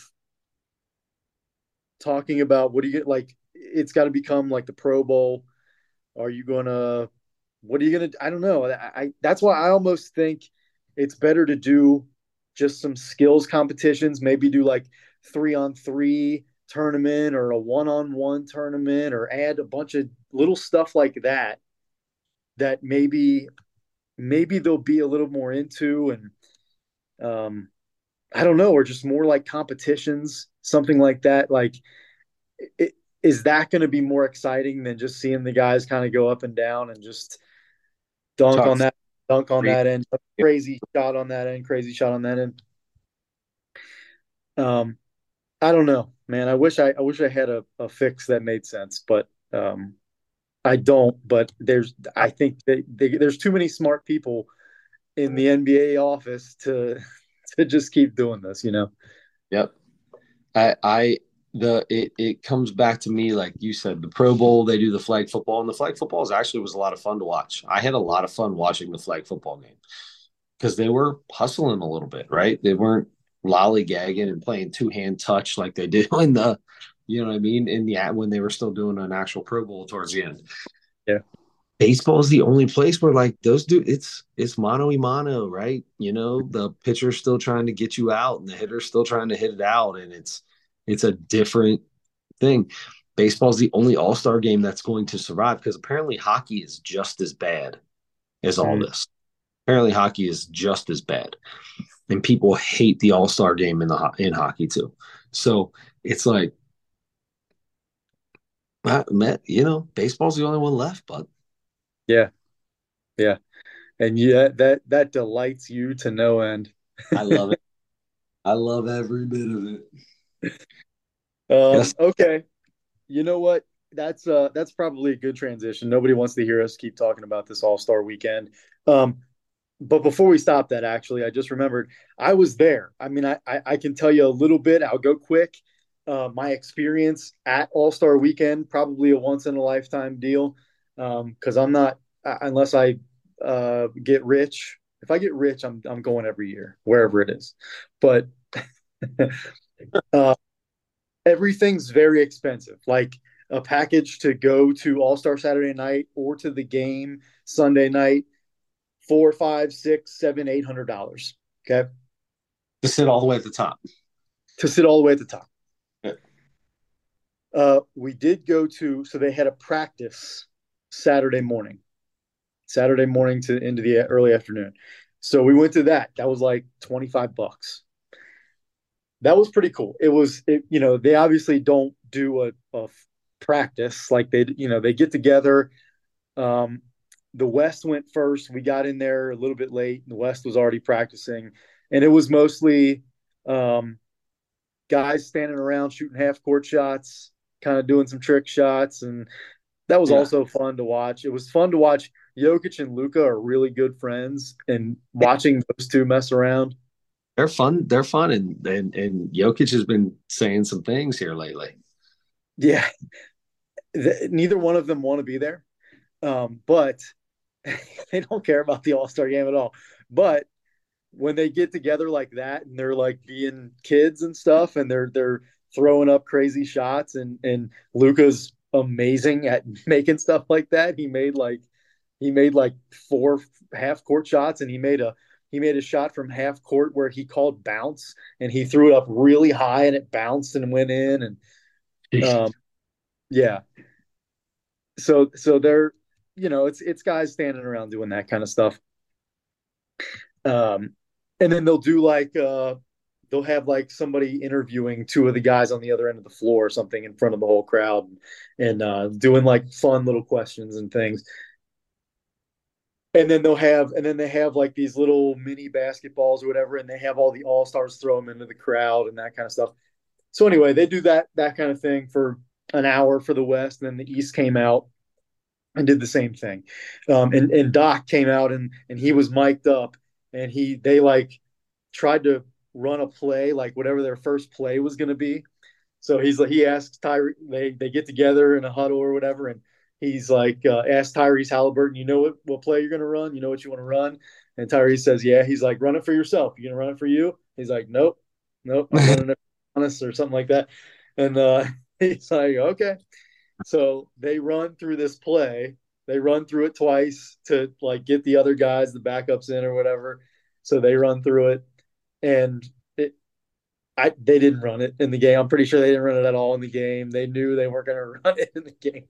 talking about what do you get like. It's got to become like the Pro Bowl. Are you gonna? What are you gonna? I don't know. I, I that's why I almost think it's better to do just some skills competitions. Maybe do like three on three tournament or a one on one tournament, or add a bunch of little stuff like that. That maybe maybe they'll be a little more into and um I don't know, or just more like competitions, something like that. Like, it, is that going to be more exciting than just seeing the guys kind of go up and down and just dunk Tough. on that, dunk on that end, crazy shot on that end, crazy shot on that end? Um, I don't know, man. I wish I, I wish I had a, a fix that made sense, but um, I don't, but there's I think that they, there's too many smart people in the NBA office to (laughs) to just keep doing this, you know. Yep. I I the it it comes back to me like you said the Pro Bowl they do the flag football and the flag football is actually was a lot of fun to watch. I had a lot of fun watching the flag football game because they were hustling a little bit, right? They weren't lollygagging and playing two hand touch like they do (laughs) in the you know what I mean? In the when they were still doing an actual Pro Bowl towards the end. Yeah. Baseball is the only place where like those do it's it's mano y mano, right? You know, the pitcher's still trying to get you out and the hitter's still trying to hit it out, and it's it's a different thing. Baseball is the only all-star game that's going to survive because apparently hockey is just as bad as all mm. this. Apparently hockey is just as bad. And people hate the all-star game in the in hockey too. So it's like Matt, you know, baseball's the only one left, but yeah, yeah, and yeah, that that delights you to no end. I love it. (laughs) I love every bit of it. Um, yes. Okay, you know what? That's uh that's probably a good transition. Nobody wants to hear us keep talking about this All Star Weekend. Um, but before we stop that, actually, I just remembered I was there. I mean, I, I, I can tell you a little bit. I'll go quick uh, my experience at All Star Weekend, probably a once in a lifetime deal. Because um, I'm not, unless I uh, get rich. If I get rich, I'm I'm going every year, wherever it is. But (laughs) uh, everything's very expensive. Like a package to go to All Star Saturday night or to the game Sunday night, four, five, six, seven, eight hundred dollars. Okay. To sit all the way at the top. To sit all the way at the top. Uh, we did go to, so they had a practice Saturday morning, Saturday morning to into the early afternoon. So we went to that. That was like 25 bucks. That was pretty cool. It was, it, you know, they obviously don't do a, a practice like they, you know, they get together. Um, the West went first. We got in there a little bit late. The West was already practicing, and it was mostly um, guys standing around shooting half court shots, kind of doing some trick shots, and that was yeah. also fun to watch. It was fun to watch. Jokic and Luka are really good friends, and watching those two mess around. They're fun. They're fun, and and and Jokic has been saying some things here lately. Yeah, the, neither one of them want to be there, um, but (laughs) they don't care about the All Star game at all. But when they get together like that and they're like being kids and stuff, and they're they're throwing up crazy shots and and Luka's amazing at (laughs) making stuff like that. He made like he made like four half court shots and he made a he made a shot from half court where he called bounce and he threw it up really high and it bounced and went in and um, yeah. So so they're you know it's it's guys standing around doing that kind of stuff. Um, and then they'll do like uh they'll have like somebody interviewing two of the guys on the other end of the floor or something in front of the whole crowd and uh, doing like fun little questions and things. And then they'll have and then they have like these little mini basketballs or whatever and they have all the all stars throw them into the crowd and that kind of stuff. So anyway they do that that kind of thing for an hour for the west and then the east came out and did the same thing um, and and doc came out and and he was mic'd up and he they like tried to run a play like whatever their first play was going to be so he's like he asks Tyree they they get together in a huddle or whatever and he's like uh, asked Tyrese Halliburton, you know what, what play you're going to run? You know what you want to run? And Tyrese says, yeah. He's like, run it for yourself. You going to run it for you? He's like, nope, nope. I'm running it for honest or something like that. And uh, (laughs) he's like, okay. So they run through this play. They run through it twice to like get the other guys, the backups in or whatever. So they run through it. And it, I they didn't run it in the game. I'm pretty sure they didn't run it at all in the game. They knew they weren't going (laughs) to run it in the game.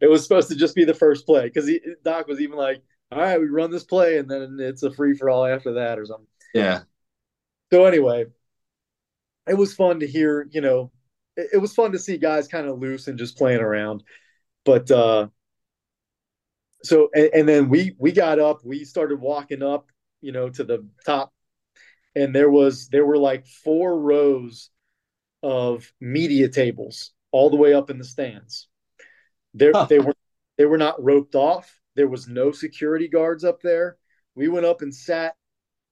It was supposed to just be the first play because Doc was even like, "All right, we run this play, and then it's a free for all after that or something." Yeah. So anyway, it was fun to hear. You know, it, it was fun to see guys kind of loose and just playing around. But uh, so and, and then we we got up. We started walking up. You know, to the top and there was there were like four rows of media tables all the way up in the stands. There huh. they were they were not roped off. There was no security guards up there. We went up and sat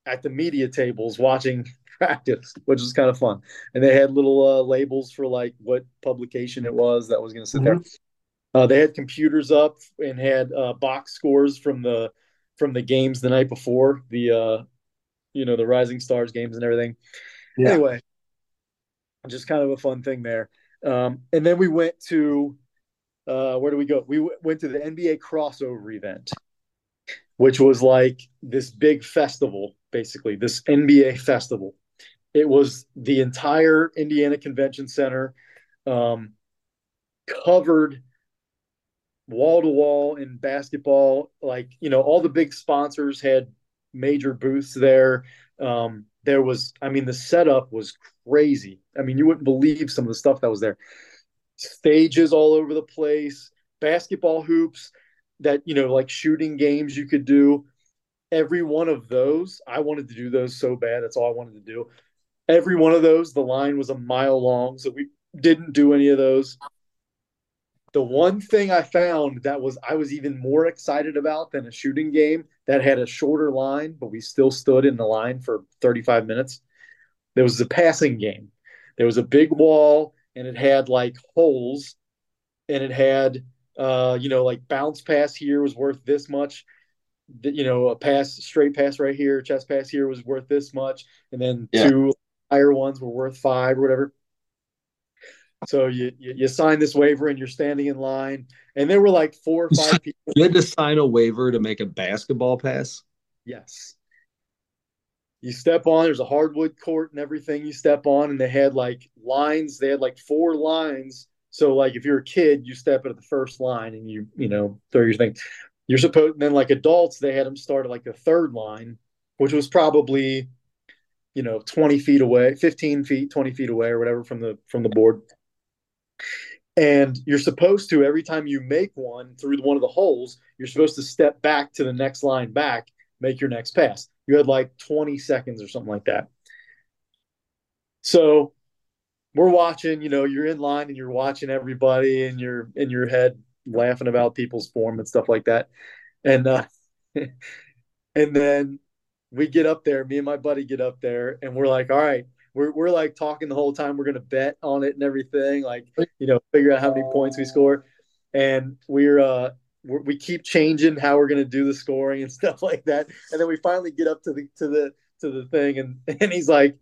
at the media tables watching practice, which was kind of fun. And they had little uh, labels for like what publication it was that was going to sit mm-hmm. there. Uh, they had computers up and had uh, box scores from the from the games the night before. The uh, you know the Rising Stars games and everything. Yeah. Anyway, just kind of a fun thing there. Um, and then we went to uh, where do we go? We w- went to the NBA crossover event, which was like this big festival, basically this NBA festival. It was the entire Indiana Convention Center, um, covered wall to wall in basketball. Like you know, all the big sponsors had major booths there. Um, there was, I mean, the setup was crazy. I mean, you wouldn't believe some of the stuff that was there. Stages all over the place, basketball hoops that, you know, like shooting games you could do. Every one of those, I wanted to do those so bad. That's all I wanted to do. Every one of those, the line was a mile long. So we didn't do any of those. The one thing I found that was I was even more excited about than a shooting game that had a shorter line, but we still stood in the line for 35 minutes. There was a passing game. There was a big wall and it had like holes and it had uh, you know, like bounce pass here was worth this much. You know, a pass, straight pass right here, chest pass here was worth this much, and then yeah. two higher ones were worth five or whatever. So you, you, you sign this waiver and you're standing in line, and there were like four or five people. You had to sign a waiver to make a basketball pass. Yes. You step on. There's a hardwood court and everything. You step on, and they had like lines. They had like four lines. So like if you're a kid, you step at the first line and you you know throw your thing. You're supposed. And then like adults, they had them start at like the third line, which was probably you know 20 feet away 15 feet 20 feet away or whatever from the from the board and you're supposed to, every time you make one through one of the holes, you're supposed to step back to the next line back, make your next pass. You had like 20 seconds or something like that. So we're watching, you know, you're in line and you're watching everybody and you're in your head laughing about people's form and stuff like that. And uh (laughs) and then we get up there, me and my buddy get up there and we're like, all right, we're we're like talking the whole time. We're gonna bet on it and everything, like you know, figure out how many points we score, and we're uh we're, we keep changing how we're gonna do the scoring and (laughs) stuff like that. And then we finally get up to the to the to the thing, and (laughs) and he's like,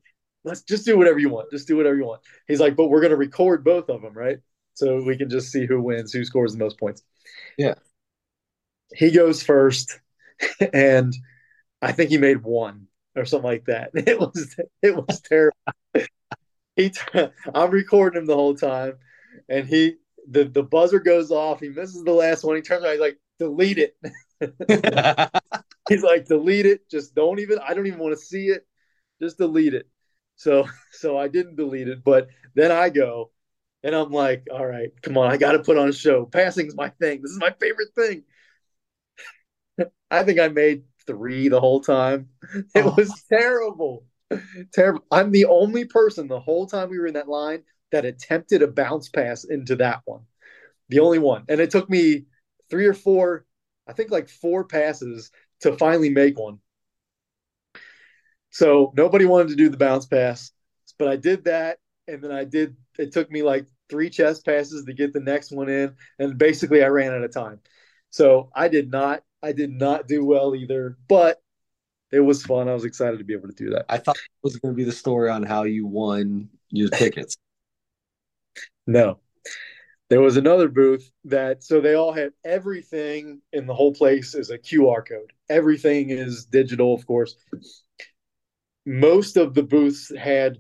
let's just do whatever you want, just do whatever you want. He's like, but we're gonna record both of them, right? So we can just see who wins, who scores the most points. Yeah. He goes first, (laughs) and I think he made one or something like that. (laughs) It was it was terrible. he I'm recording him the whole time, and he the the buzzer goes off. He misses the last one. He turns around. He's like, delete it. (laughs) he's like, delete it. Just don't even. I don't even want to see it. Just delete it. So (laughs) so I didn't delete it. But then I go, and I'm like, all right, come on, I got to put on a show. Passing's my thing. This is my favorite thing. I think I made three the whole time. (laughs) It oh. was terrible. Terrible. I'm the only person the whole time we were in that line that attempted a bounce pass into that one. The only one. And it took me three or four, I think like four passes to finally make one. So nobody wanted to do the bounce pass, but I did that. And then I did, it took me like three chest passes to get the next one in. And basically I ran out of time. So I did not, I did not do well either, but it was fun. I was excited to be able to do that. I thought it was going to be the story on how you won your tickets. (laughs) No. There was another booth that so they all had everything in the whole place is a QR code. Everything is digital, of course. Most of the booths had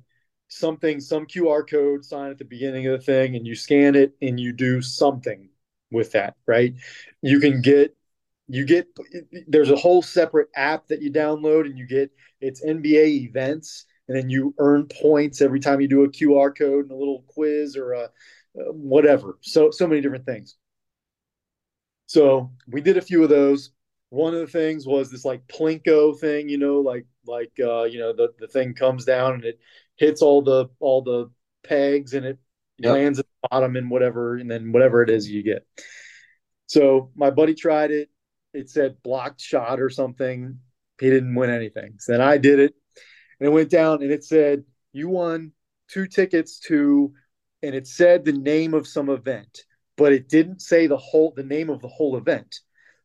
something, some QR code sign at the beginning of the thing, and you scan it and you do something with that, right? You can get you get there's a whole separate app that you download and you get it's NBA events and then you earn points every time you do a QR code and a little quiz or a, a whatever. So so many different things. So we did a few of those. One of the things was this like plinko thing, you know, like like uh, you know the the thing comes down and it hits all the all the pegs and it yep. lands at the bottom and whatever, and then whatever it is you get. So my buddy tried it. It said blocked shot or something. He didn't win anything. So then I did it and it went down and it said you won two tickets to and it said the name of some event but it didn't say the whole the name of the whole event.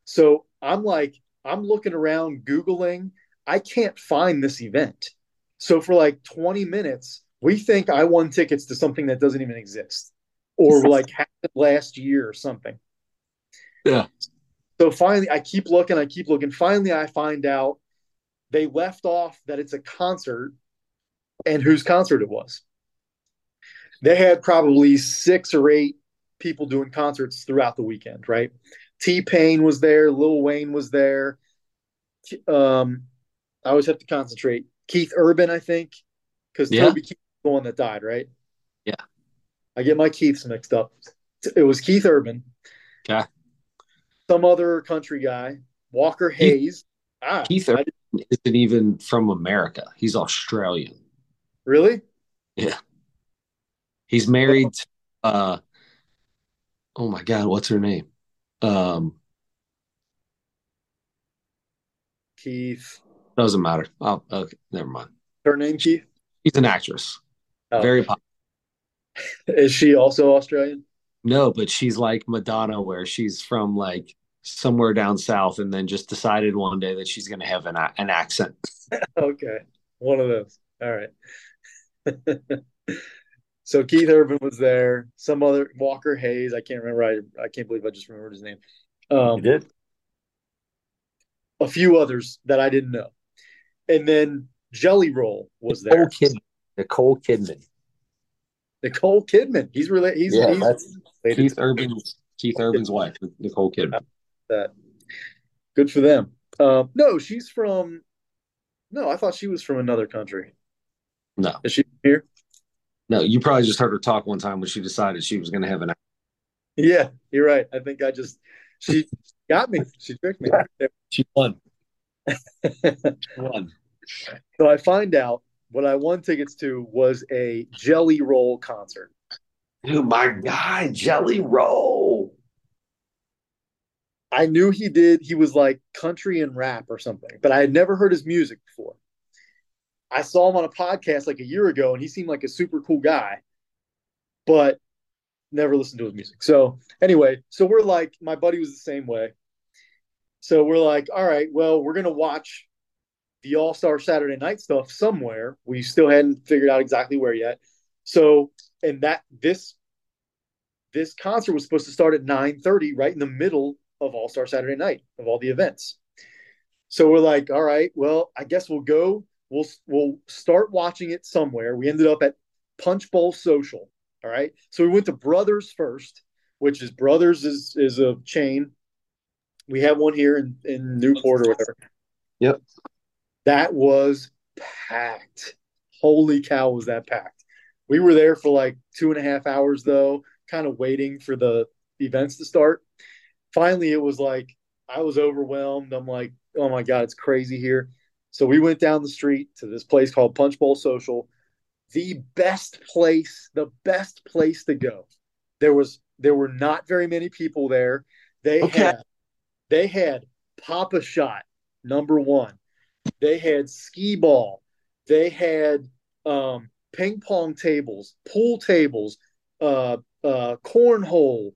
So i'm like i'm looking around googling. I can't find this event. So for like 20 minutes we think i won tickets to something that doesn't even exist or (laughs) like happened last year or something. Yeah so finally i keep looking i keep looking finally i find out they left off that it's a concert and whose concert it was. They had probably six or eight people doing concerts throughout the weekend, right? T Pain was there, Lil Wayne was there. Um, I always have to concentrate. Keith Urban, I think, because yeah. Toby Keith was the one that died, right? Yeah. I get my Keiths mixed up. It was Keith Urban. Okay. Some other country guy, Walker Hayes. Ah, Keith isn't even from America. He's Australian. Really? Yeah. He's married. To, uh, oh my God, what's her name? Um, Keith. Doesn't matter. Oh, okay, never mind. Her name Keith. She's an actress. Oh. Very popular. (laughs) Is she also Australian? No, but she's like Madonna, where she's from like somewhere down south and then just decided one day that she's going to have an, an accent. (laughs) okay. One of those. All right. (laughs) so Keith Urban was there. Some other Walker Hayes. I can't remember. I, I can't believe I just remembered his name. Um, you did? A few others that I didn't know. And then Jelly Roll was Nicole there. Kidman. Nicole Kidman. Nicole Kidman. He's related. he's, yeah, he's that's Keith Urban's Keith Urban's wife, Nicole Kidman that. Good for them. Uh, no, she's from. No, I thought she was from another country. No, is she here? No, you probably just heard her talk one time when she decided she was going to have an. Yeah, you're right. I think I just she got me. She tricked me. she won. (laughs) won. So I find out what I won tickets to was a Jelly Roll concert. Dude, my guy, Jelly Roll. I knew he did, he was like country and rap or something, but I had never heard his music before. I saw him on a podcast like a year ago and he seemed like a super cool guy, but never listened to his music. So, anyway, so we're like, my buddy was the same way. So we're like, all right, well, we're going to watch the All Star Saturday night stuff somewhere. We still hadn't figured out exactly where yet. So, and that this this concert was supposed to start at 9 30, right in the middle of All Star Saturday Night of all the events. So we're like, all right, well, I guess we'll go. we'll we'll start watching it somewhere. We ended up at Punch Bowl Social. All right. So we went to Brothers first, which is Brothers is is a chain. We have one here in, in Newport or whatever. Yep. That was packed. Holy cow, was that packed. We were there for like two and a half hours though, kind of waiting for the events to start. Finally, it was like I was overwhelmed. I'm like, oh my God, it's crazy here. So we went down the street to this place called Punch Bowl Social. The best place, the best place to go. There was there were not very many people there. They okay. had they had Pop-A-Shot number one. They had skee ball. They had um, ping pong tables, pool tables, uh, uh, cornhole.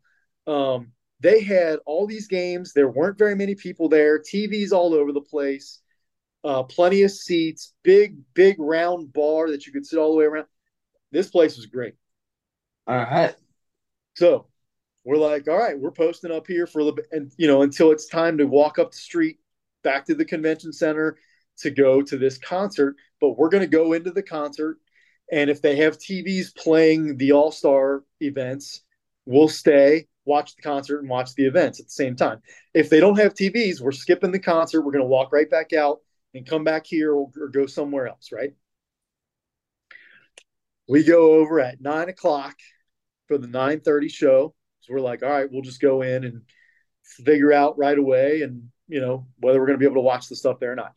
Um, they had all these games. There weren't very many people there. TVs all over the place uh, plenty of seats, big, big round bar that you could sit all the way around. This place was great. All right. So we're like, all right, we're posting up here for a little bit, and you know, until it's time to walk up the street back to the convention center to go to this concert. But we're going to go into the concert, and if they have TVs playing the All Star events, we'll stay, watch the concert, and watch the events at the same time. If they don't have TVs, we're skipping the concert. We're going to walk right back out and come back here or, or go somewhere else, right? We go over at nine o'clock for the 9:30 show. So we're like, all right, we'll just go in and figure out right away and you know whether we're going to be able to watch the stuff there or not.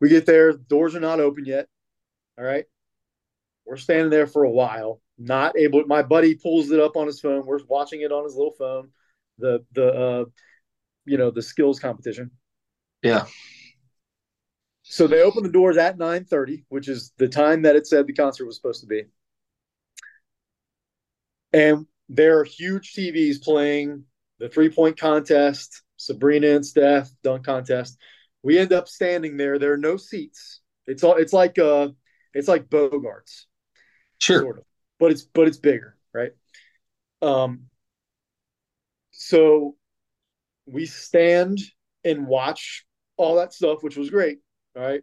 We get there, doors are not open yet. All right. We're standing there for a while, not able. My buddy pulls it up on his phone. We're watching it on his little phone. The the uh, you know the skills competition. Yeah. So they opened the doors at 9:30, which is the time that it said the concert was supposed to be. And there are huge TVs playing the three-point contest, Sabrina and Steph dunk contest. We end up standing there. There are no seats. It's all it's like uh it's like Bogarts. Sure. Sort of. But it's but it's bigger, right? Um so we stand and watch all that stuff, which was great. All right.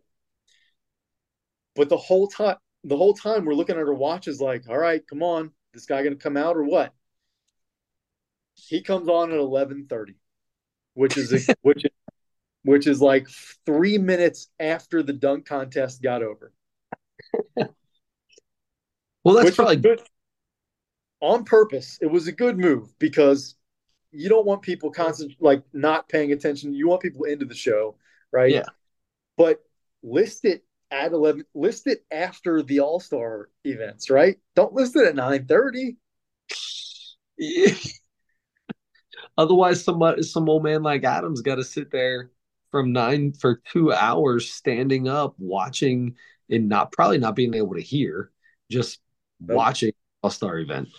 But the whole time, the whole time we're looking at our watches like, all right, come on, this guy gonna come out or what? He comes on at eleven thirty, which is a, (laughs) which is, which is like three minutes after the dunk contest got over. (laughs) well, that's which probably good. On purpose, it was a good move because you don't want people constant like not paying attention. You want people into the show, right? Yeah but list it at 11 list it after the all-star events right don't list it at nine thirty. (laughs) otherwise some some old man like adam's got to sit there from nine for two hours standing up watching and not probably not being able to hear just watching all-star event.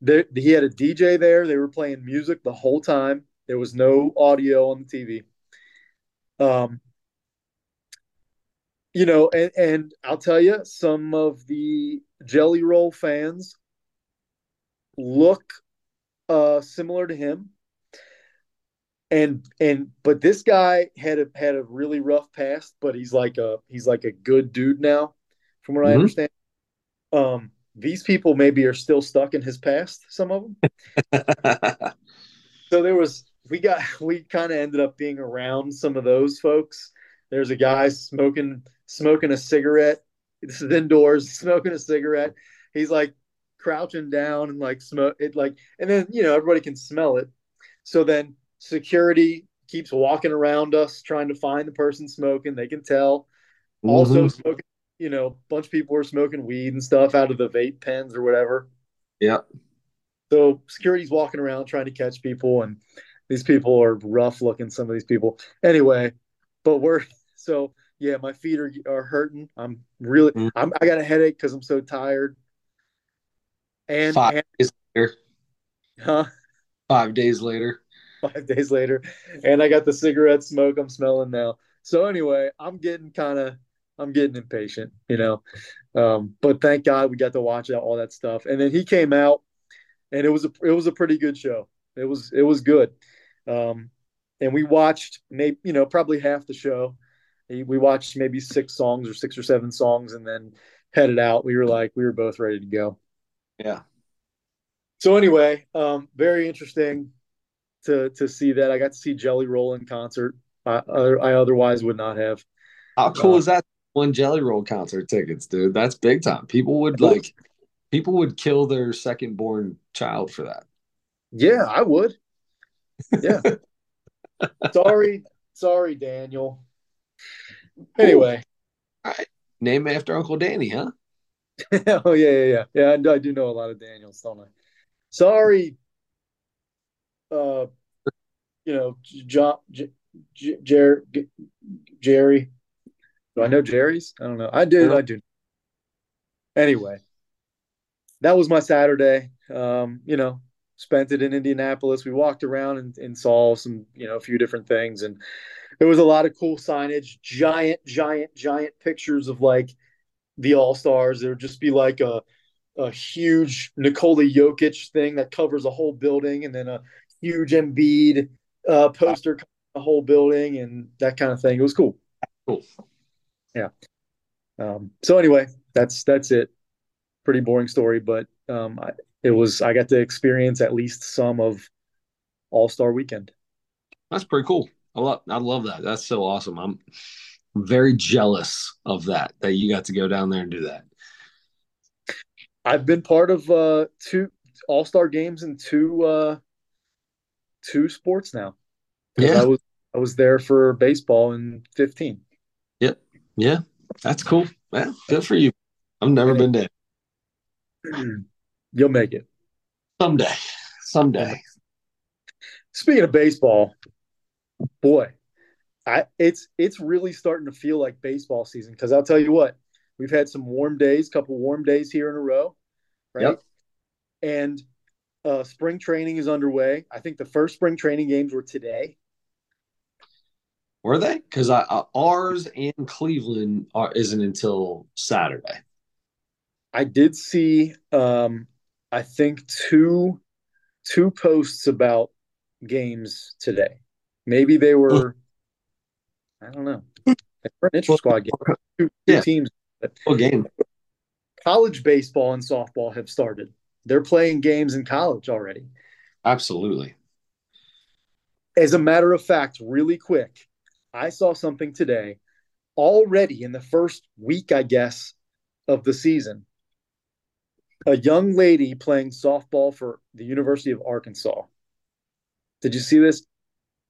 There, he had a dj there. They were playing music the whole time. There was no audio on the tv um you know, and, and I'll tell you, some of the Jelly Roll fans look uh, similar to him, and and but this guy had a had a really rough past, but he's like a he's like a good dude now, from what mm-hmm. I understand. Um, these people maybe are still stuck in his past. Some of them. so there was we got (laughs) we kind of ended up being around some of those folks. There's a guy smoking smoking a cigarette. This is indoors, (laughs) smoking a cigarette. He's like crouching down and like smoke it like and then you know everybody can smell it. So then security keeps walking around us trying to find the person smoking. They can tell. Mm-hmm. Also smoking, you know, a bunch of people are smoking weed and stuff out of the vape pens or whatever. Yeah. So security's walking around trying to catch people and these people are rough looking some of these people. Anyway, but we're (laughs) so yeah, my feet are are hurting. I'm really mm. I'm I got a headache because I'm so tired. And five and, days later. Huh? Five days later. Five days later. And I got the cigarette smoke I'm smelling now. So anyway, I'm getting kind of I'm getting impatient, you know. Um, but thank God we got to watch out all that stuff. And then he came out and it was a it was a pretty good show. It was it was good. Um, and we watched maybe you know probably half the show we watched maybe six songs or six or seven songs and then headed out. We were like, we were both ready to go. Yeah. So anyway, um, very interesting to to see that. I got to see Jelly Roll in concert. I, I otherwise would not have. How cool uh, is that? One Jelly Roll concert tickets, dude. That's big time. People would like, people would kill their second born child for that. Yeah, I would. Yeah. (laughs) sorry, sorry, Daniel. Anyway, all right. Name after Uncle Danny, huh? (laughs) oh yeah, yeah, yeah. Yeah, I, I, do know a lot of Daniels, don't I? Sorry, uh, you know, John, J- J- Jerry, Jerry. Do I know Jerry's? I don't know. I do. I do. Anyway, that was my Saturday. Um, you know, spent it in Indianapolis. We walked around and, and saw some, you know, a few different things, and there was a lot of cool signage, giant, giant, giant pictures of like the All Stars. There would just be like a a huge Nikola Jokic thing that covers a whole building, and then a huge Embiid uh, poster a whole building, and that kind of thing. It was cool. Cool. Yeah. Um, so anyway, that's that's it. Pretty boring story, but um, I, it was. I got to experience at least some of All Star Weekend. That's pretty cool. I love. I love that. That's so awesome. I'm very jealous of that. That you got to go down there and do that. I've been part of uh, two All Star games and two uh, two sports now. Yeah, I was I was there for baseball in fifteen. Yeah, that's cool. Yeah, good for you. I've never been there. You'll make it someday. Someday. Speaking of baseball, boy, I it's it's really starting to feel like baseball season because I'll tell you what, we've had some warm days, couple warm days here in a row, right? Yep. And uh, spring training is underway. I think the first spring training games were today. Were they? Because uh, ours in Cleveland are, isn't until Saturday. I did see, um, I think two two posts about games today. Maybe they were, I don't know. They were an inter squad game. Two, two yeah. teams. Full game. College baseball and softball have started. They're playing games in college already. Absolutely. As a matter of fact, really quick, I saw something today already in the first week, I guess, of the season. A young lady playing softball for the University of Arkansas. Did you see this?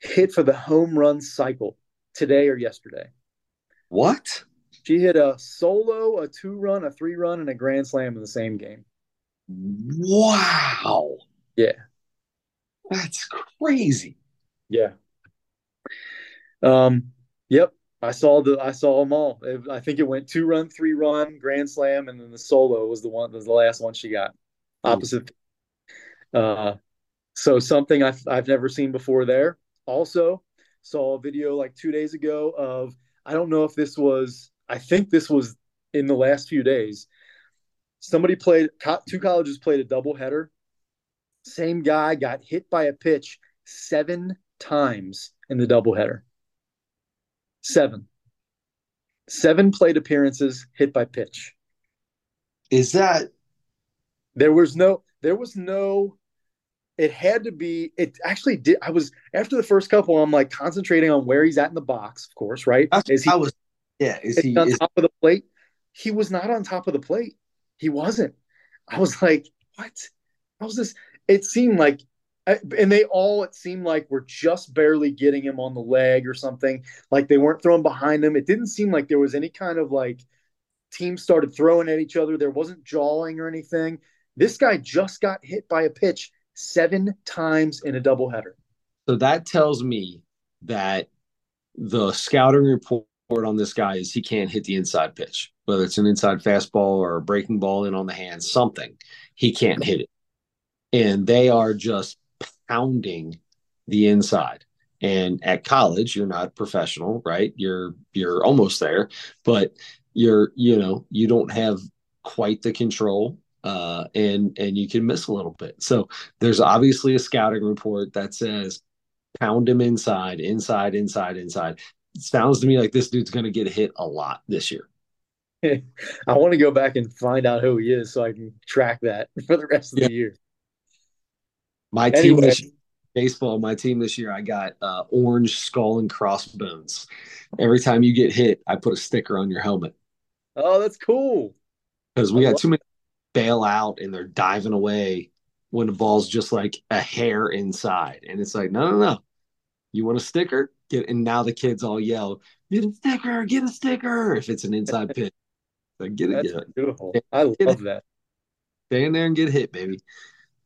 Hit for the home run cycle today or yesterday. What? She hit a solo, a two run, a three run, and a grand slam in the same game. Wow. Yeah. That's crazy. Yeah. Um, yep. I saw the I saw them all. I think it went two run, three run, grand slam, and then the solo was the one was the last one she got. Opposite. Uh, so something I've I've never seen before there. Also saw a video like two days ago of I don't know if this was I think this was in the last few days Somebody played two colleges played a doubleheader. Same guy got hit by a pitch seven times in the doubleheader. Seven. Seven plate appearances hit by pitch. Is that there was no there was no it had to be it actually did i was after the first couple i'm like concentrating on where he's at in the box of course right is he I was yeah is he on is, top of the plate he was not on top of the plate he wasn't. I was like, what? How was this? It seemed like, and they all, it seemed like were just barely getting him on the leg or something. Like they weren't throwing behind him. It didn't seem like there was any kind of like teams started throwing at each other. There wasn't jawing or anything. This guy just got hit by a pitch seven times in a doubleheader. So that tells me that the scouting report on this guy is he can't hit the inside pitch, whether it's an inside fastball or a breaking ball in on the hand, something. He can't hit it. And they are just pounding the inside. And at college, you're not professional, right? You're you're almost there, but you're you know you don't have quite the control uh, and and you can miss a little bit. So there's obviously a scouting report that says pound him inside, inside, inside, inside sounds to me like this dude's going to get hit a lot this year. (laughs) I want to go back and find out who he is so I can track that (laughs) for the rest of yeah. the year. My anyway. team this baseball, my team this year, I got uh, orange skull and crossbones. Every time you get hit, I put a sticker on your helmet. Oh, that's cool. Because we got too many bail out and they're diving away when the ball's just like a hair inside. And it's like, no, no, no. You want a sticker? Get and now the kids all yell, get a sticker, get a sticker if it's an inside (laughs) pitch. Like, get it, That's get it. Beautiful. I love it. that. Stay in there and get hit, baby.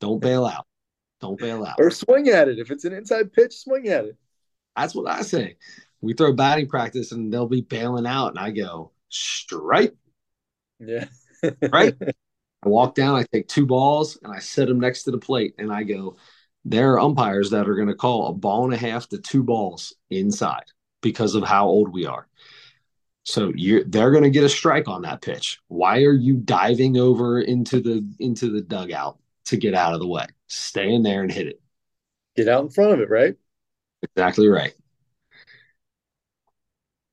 Don't bail out. Don't bail out. Or swing at it. If it's an inside pitch, swing at it. That's what I say. We throw batting practice and they'll be bailing out, and I go, strike. Yeah. (laughs) right. I walk down, I take two balls, and I set them next to the plate, and I go, there are umpires that are going to call a ball and a half to two balls inside because of how old we are. So you're they're going to get a strike on that pitch. Why are you diving over into the into the dugout to get out of the way? Stay in there and hit it. Get out in front of it, right? Exactly right.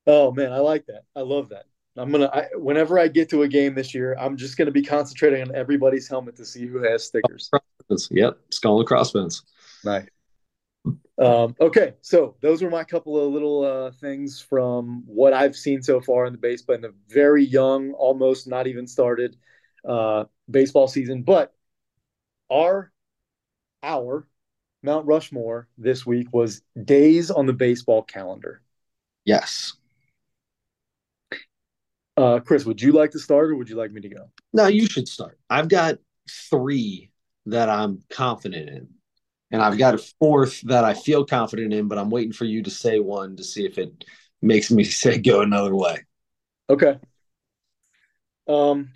Oh man, I like that. I love that. I'm gonna. I, whenever I get to a game this year, I'm just gonna be concentrating on everybody's helmet to see who has stickers. Yep, skull and crossbones. Nice. Um, okay, so those were my couple of little uh, things from what I've seen so far in the baseball in the very young, almost not even started uh, baseball season. But our our Mount Rushmore this week was days on the baseball calendar. Yes. Uh, Chris, would you like to start or would you like me to go? No, you should start. I've got three that I'm confident in. And I've got a fourth that I feel confident in, but I'm waiting for you to say one to see if it makes me (laughs) say go another way. Okay. Um,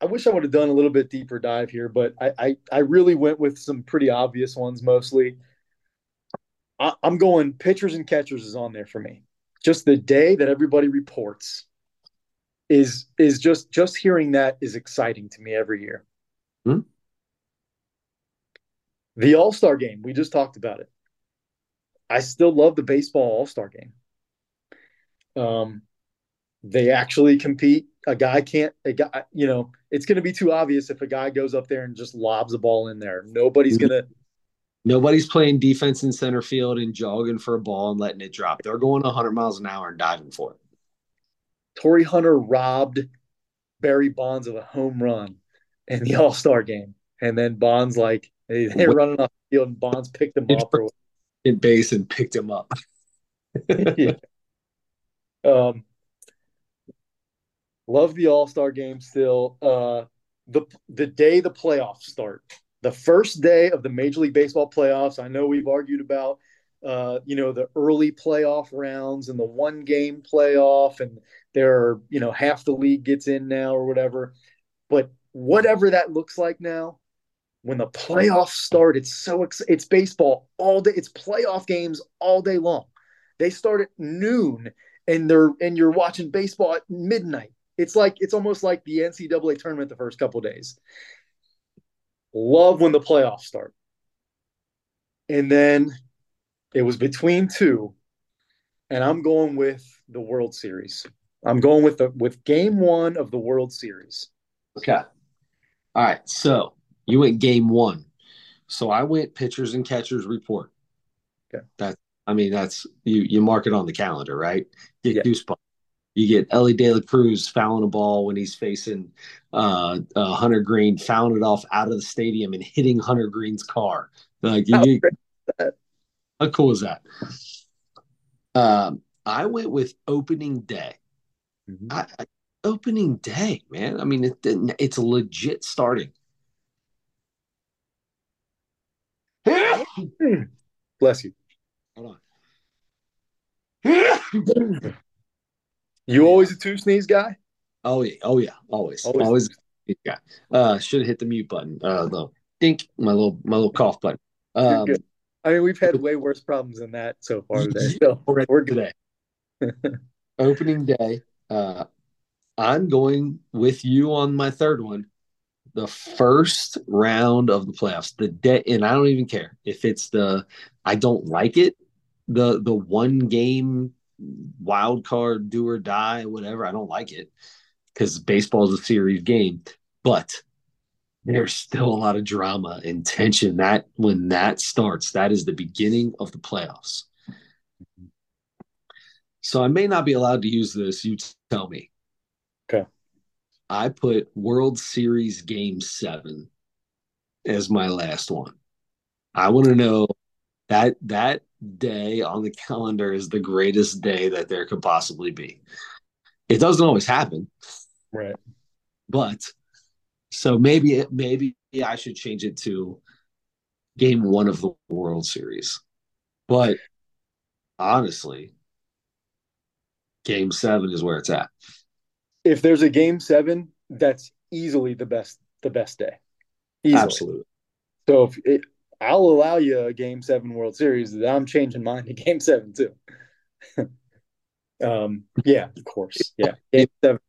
I wish I would have done a little bit deeper dive here, but I I, I really went with some pretty obvious ones mostly. I, I'm going pitchers and catchers is on there for me just the day that everybody reports is is just just hearing that is exciting to me every year. Hmm? The All Star game, we just talked about it. I still love the baseball All Star game. Um, they actually compete. A guy can't. A guy, you know, it's going to be too obvious if a guy goes up there and just lobs a ball in there. Nobody's mm-hmm. going to Nobody's playing defense in center field and jogging for a ball and letting it drop. They're going 100 miles an hour and diving for it. Torii Hunter robbed Barry Bonds of a home run in the All Star game. And then Bonds, like, they, they're running off the field and Bonds picked him up. In base and picked him up. (laughs) yeah. (laughs) Um, love the All Star game still. Uh, the the day the playoffs start, the first day of the Major League Baseball playoffs. I know we've argued about, uh, you know, the early playoff rounds and the one game playoff, and there are, you know, half the league gets in now or whatever. But whatever that looks like now, when the playoffs start, it's so ex- it's baseball all day. It's playoff games all day long. They start at noon, and they're and you're watching baseball at midnight. It's like it's almost like the NCAA tournament the first couple days. Love when the playoffs start. And then it was between two, and I'm going with the World Series. I'm going with the with game one of the World Series. Okay. All right. So you went game one. So I went pitchers and catchers report. Okay. That I mean that's you you mark it on the calendar, right? Get yeah. goosebumps. You get Elly De La Cruz fouling a ball when he's facing uh, uh, Hunter Greene, fouling it off out of the stadium and hitting Hunter Greene's car. Like, you, how, how cool is that? Um, I went with opening day. Mm-hmm. I, I, opening day, man. I mean, it, it's legit starting. Bless you. Hold on. You always a two sneeze guy? Oh yeah, oh yeah, always, always, always guy. Uh, should have hit the mute button. Uh, the dink, my little my little cough button. Um. I mean, we've had (laughs) way worse problems than that so far today. So we're, we're good. Today. (laughs) Opening day. Uh, I'm going with you on my third one. The first round of the playoffs, the day, and I don't even care if it's the I don't like it the the one game wild card do or die, whatever. I don't like it because baseball is a series game, but there's still a lot of drama and tension. That when that starts, that is the beginning of the playoffs. So I may not be allowed to use this. You tell me. Okay. I put World Series Game Seven as my last one. I want to know that that day on the calendar is the greatest day that there could possibly be. It doesn't always happen, Right. but so maybe maybe I should change it to Game One of the World Series. But honestly, Game Seven is where it's at. If there's a game seven, that's easily the best the best day. Easily. Absolutely. So if it, I'll allow you a game seven World Series, I'm changing mine to game seven too. (laughs) um, yeah, of course. Yeah. Game seven.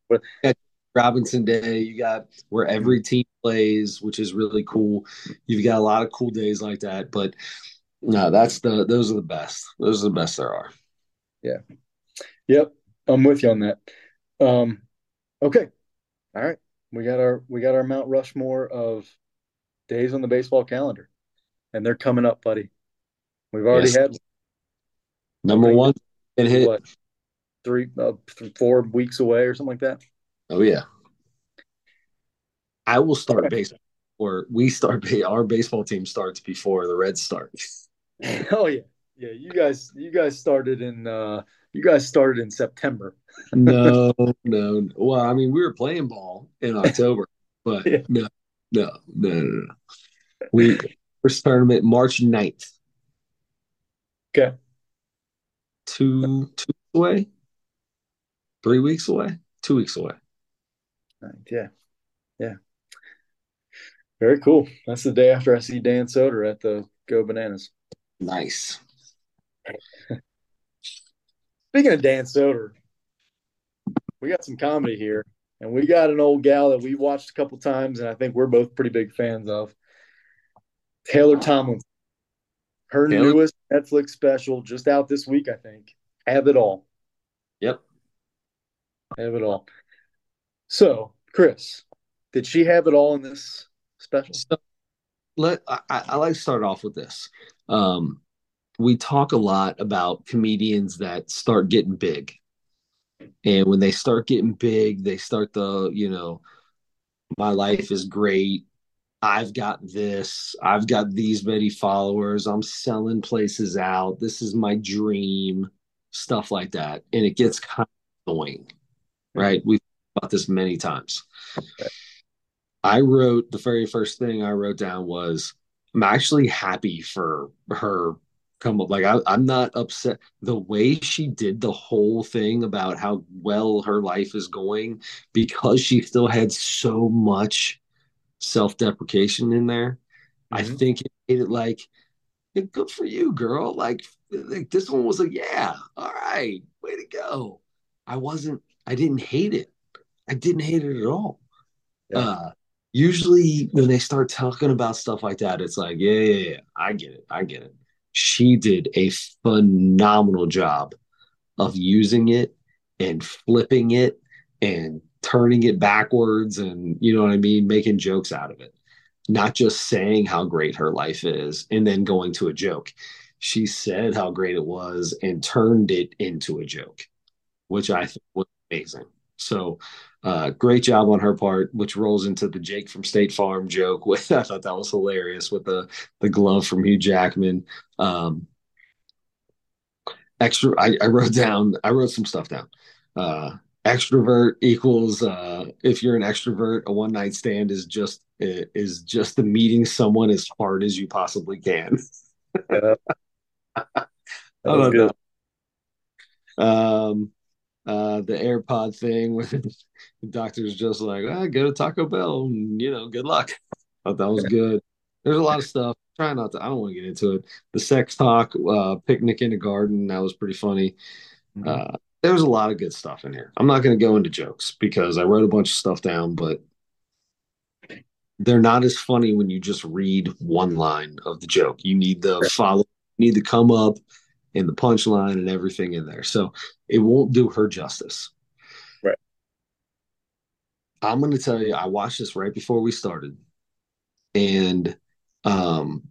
Robinson Day, you got where every team plays, which is really cool. You've got a lot of cool days like that, but no, that's the those are the best. Those are the best there are. Yeah. Yep. I'm with you on that. Um, okay. All right. We got our we got our Mount Rushmore of days on the baseball calendar. And they're coming up, buddy. We've already Yes. had Number one and hit. what three uh, th- four weeks away or something like that. Oh yeah. I will start Okay. baseball or we start our baseball team starts before the Reds start. (laughs) Oh yeah. Yeah, you guys you guys started in uh you guys started in September. (laughs) (laughs) no, no. Well, I mean, we were playing ball in October, but Yeah. no, no, no, no, no. We first tournament March 9th. Okay. Two two away? Three weeks away? Two weeks away. Right, Yeah. Yeah. Very cool. That's the day after I see Dan Soder at the Go Bananas. Nice. (laughs) Speaking of Dan Soder, we got some comedy here, and we got an old gal that we watched a couple times, and I think we're both pretty big fans of. Taylor Tomlinson. Her Taylor- newest Netflix special just out this week, I think. Have it all. Yep. Have it all. So, Chris, did she have it all in this special? So let I, I I like to start off with this. Um, we talk a lot about comedians that start getting big. And when they start getting big, they start the, you know, my life is great. I've got this. I've got these many followers. I'm selling places out. This is my dream, stuff like that. And it gets kind of annoying, mm-hmm. right? We've talked about this many times. I wrote the very first thing I wrote down was I'm actually happy for her come up. Like I, I'm not upset. The way she did the whole thing about how well her life is going because she still had so much self-deprecation in there. I Mhm. think it made it like "Yeah, good for you, girl. Like, like this one was like, yeah, all right, way to go. I wasn't, I didn't hate it. I didn't hate it at all. Yeah. Uh, usually when they start talking about stuff like that, it's like, yeah, yeah, yeah, I get it, I get it. She did a phenomenal job of using it and flipping it and turning it backwards and you know what I mean, making jokes out of it. Not just saying how great her life is and then going to a joke. She said how great it was and turned it into a joke, which I think was amazing. So uh, great job on her part, which rolls into the Jake from State Farm joke. (laughs) With I thought that was hilarious with the the glove from Hugh Jackman. Um, extra, I, I wrote down. I wrote some stuff down. Uh, extrovert equals uh, if you're an extrovert, a one night stand is just is just the meeting someone as hard as you possibly can. Yeah. (laughs) That was good. Um, uh, the AirPod thing with (laughs) the doctor's just like, ah, go to Taco Bell and you know, good luck. Thought that was good. There's a lot of stuff. Try not to. I don't want to get into it. The sex talk, uh, picnic in the garden, that was pretty funny. Mhm. Uh, there's a lot of good stuff in here. I'm not going to go into jokes because I wrote a bunch of stuff down, but they're not as funny when you just read one line of the joke. You need the follow, you need to come up and the punchline and everything in there. So it won't do her justice. Right. I'm going to tell you, I watched this right before we started, and um,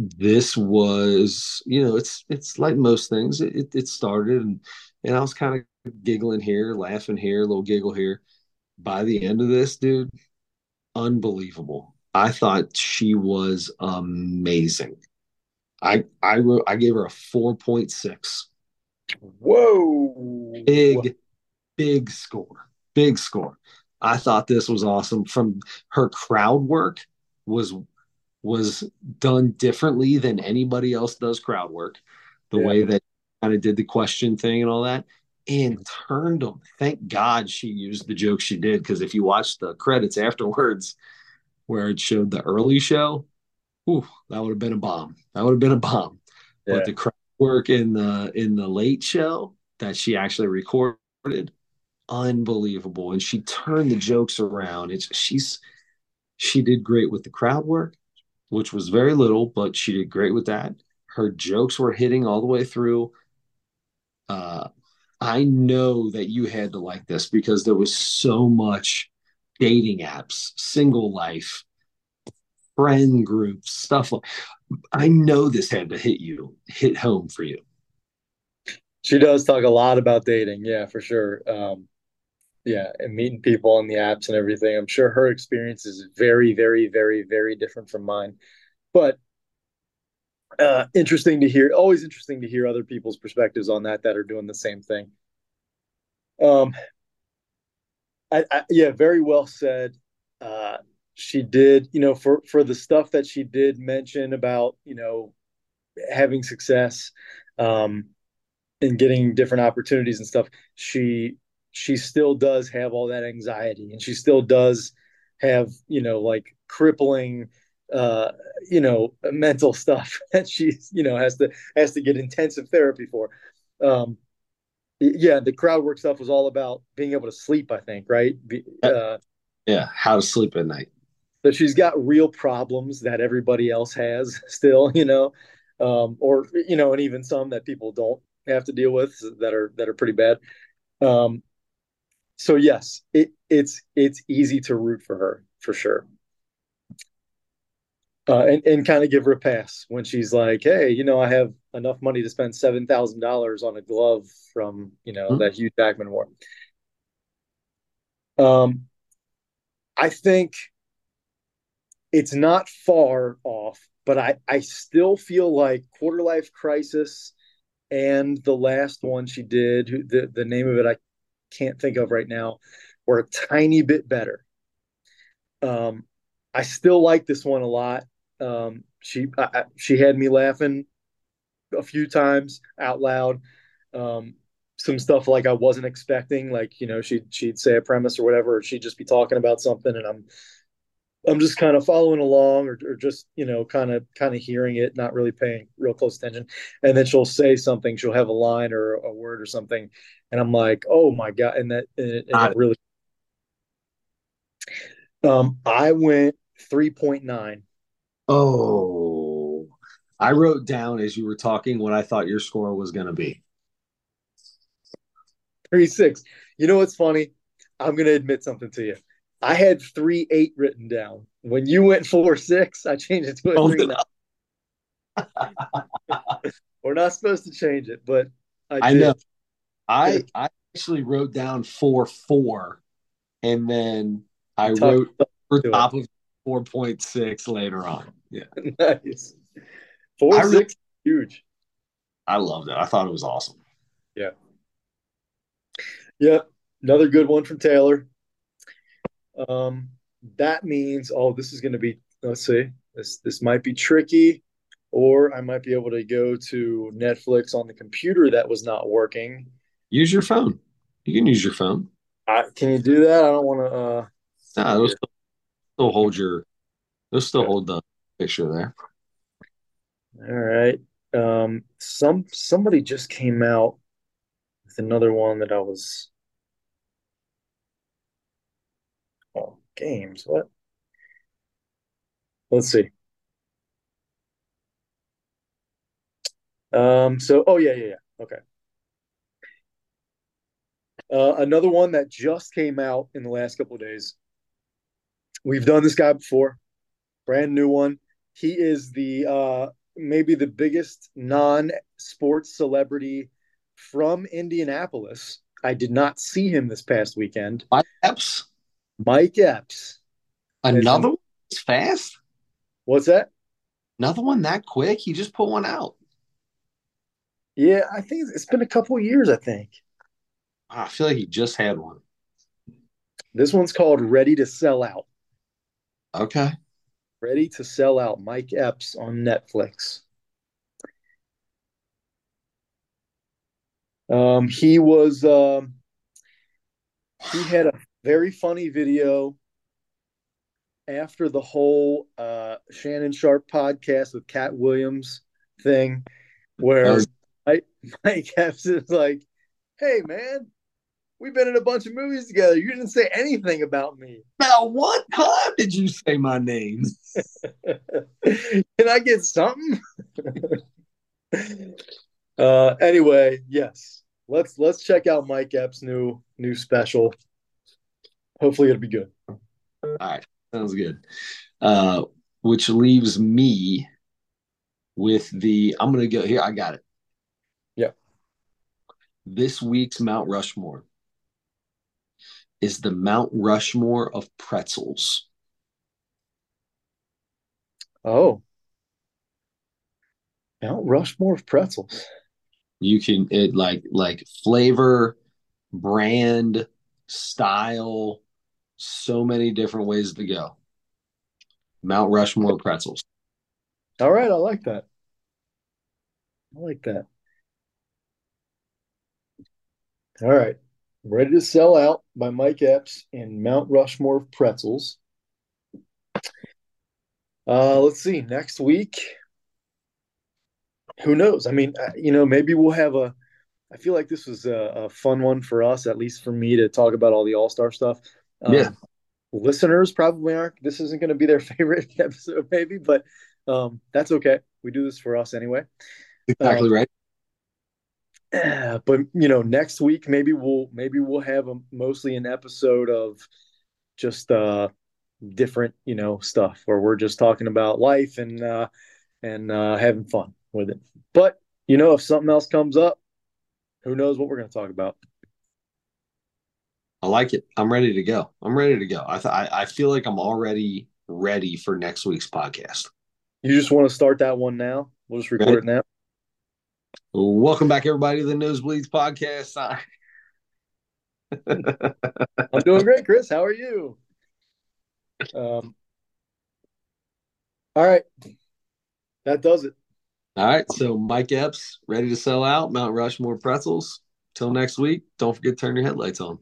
this was, you know, it's it's like most things. It it started, and and I was kind of giggling here, laughing here, a little giggle here. By the end of this, dude, unbelievable. I thought she was amazing. I I wrote I gave her a 4.6. Whoa. Big, big score. Big score. I thought this was awesome. From her crowd work was was done differently than anybody else does crowd work. The yeah. way that kind of did the question thing and all that and turned them. Thank God she used the joke she did because if you watch the credits afterwards, where it showed the early show, ooh, that would have been a bomb. That would have been a bomb. Yeah. But the crowd work in the in the late show that she actually recorded, unbelievable. And she turned the jokes around. It's she's she did great with the crowd work, which was very little, but she did great with that. Her jokes were hitting all the way through. Uh, I know that you had to like this because there was so much dating apps, single life, friend groups, stuff like I know this had to hit you, hit home for you. She does talk a lot about dating, yeah, for sure. Um, yeah, and meeting people on the apps and everything. I'm sure her experience is very, very, very, very different from mine. But uh, interesting to hear. Always interesting to hear other people's perspectives on that that are doing the same thing. Um, I, I, yeah, very well said. Uh, she did, you know, for for the stuff that she did mention about, you know, having success, um, and getting different opportunities and stuff. She she still does have all that anxiety, and she still does have, you know, like crippling uh you know mental stuff (laughs) that she you know has to has to get intensive therapy for um yeah, the crowd work stuff was all about being able to sleep. I think, right? Uh, yeah, how to sleep at night. So she's got real problems that everybody else has (laughs) still, you know, um, or you know, and even some that people don't have to deal with that are that are pretty bad. Um, so yes, it, it's it's easy to root for her for sure uh, and and kind of give her a pass when she's like, "Hey, you know, I have enough money to spend seven thousand dollars on a glove from you know mm-hmm. that Hugh Jackman wore." Um, I think it's not far off, but I I still feel like quarter life crisis and the last one she did, the the name of it I can't think of right now, were a tiny bit better. Um, I still like this one a lot. Um, she I, she had me laughing a few times out loud. Um, some stuff like I wasn't expecting, like you know, she'd she'd say a premise or whatever, or she'd just be talking about something, and I'm I'm just kind of following along, or, or just you know, kind of kind of hearing it, not really paying real close attention, and then she'll say something, she'll have a line or a word or something, and I'm like, oh my god, and that and it, and it really. Um, I went three point nine. Oh, I wrote down as you were talking what I thought your score was going to be. 36. You know what's funny? I'm going to admit something to you. I had 3 8 written down. When you went 4 6, I changed it to a 3 (laughs) We're not supposed to change it, but I, I know. I, I actually wrote down 4 4, and then I wrote top of 4.6 later on. Yeah. (laughs) nice. Four I six, huge. I loved it. I thought it was awesome. Yeah. Yeah. Another good one from Taylor. Um, that means, oh, this is going to be, let's see, this, this might be tricky, or I might be able to go to Netflix on the computer that was not working. Use your phone. You can use your phone. I, can you do that? I don't want to. Uh, nah, they'll still, still hold your. They'll still hold the picture there. All right. Um, some somebody just came out with another one that I was. Oh, games. What? Let's see. Um, so, oh yeah, yeah, yeah. Okay. Uh, another one that just came out in the last couple of days. We've done this guy before, brand new one. He is the uh, maybe the biggest non-sports celebrity from Indianapolis. I did not see him this past weekend. Epps. Mike Epps. Another one fast? What's that? Another one that quick? He just put one out. Yeah, I think it's been a couple years, I think. I feel like he just had one. This one's called Ready to Sell Out. Okay. Ready to Sell Out, Mike Epps on Netflix. Um, he was um, he had a very funny video after the whole uh, Shannon Sharpe podcast with Katt Williams thing, where was- Mike, (laughs) Mike Epps is like, "Hey man, we've been in a bunch of movies together. You didn't say anything about me. Now, what time did you say my name? (laughs) Can I get something? (laughs) uh, anyway, yes. Let's let's check out Mike Epps' new new special. Hopefully, it'll be good. All right, sounds good. Uh, which leaves me with the. I'm gonna go here. I got it. Yeah. This week's Mount Rushmore is the Mount Rushmore of pretzels. Oh. Mount Rushmore of pretzels. You can it like like flavor, brand, style, so many different ways to go. Mount Rushmore pretzels. All right, I like that. I like that. All right. Ready to Sell Out by Mike Epps and Mount Rushmore Pretzels. Uh, let's see. Next week, who knows? I mean, uh, you know, maybe we'll have a. I feel like this was a, a fun one for us, at least for me, to talk about all the All Star stuff. Um, yeah. Listeners probably aren't. This isn't going to be their (laughs) favorite episode, maybe, but um, that's okay. We do this for us anyway. Exactly um, right. but you know next week maybe we'll maybe we'll have a, mostly an episode of just uh different you know stuff where we're just talking about life and uh and uh having fun with it but you know if something else comes up who knows what we're going to talk about i like it i'm ready to go i'm ready to go i th- I, I feel like i'm already ready for next week's podcast you just want to start that one now we'll just record ready? it now Welcome back, everybody, to the Nosebleeds podcast. (laughs) I'm doing great, Chris. How are you? Um, all right. That does it. All right. So, Mike Epps, ready to sell out Mount Rushmore pretzels. Till next week, don't forget to turn your headlights on.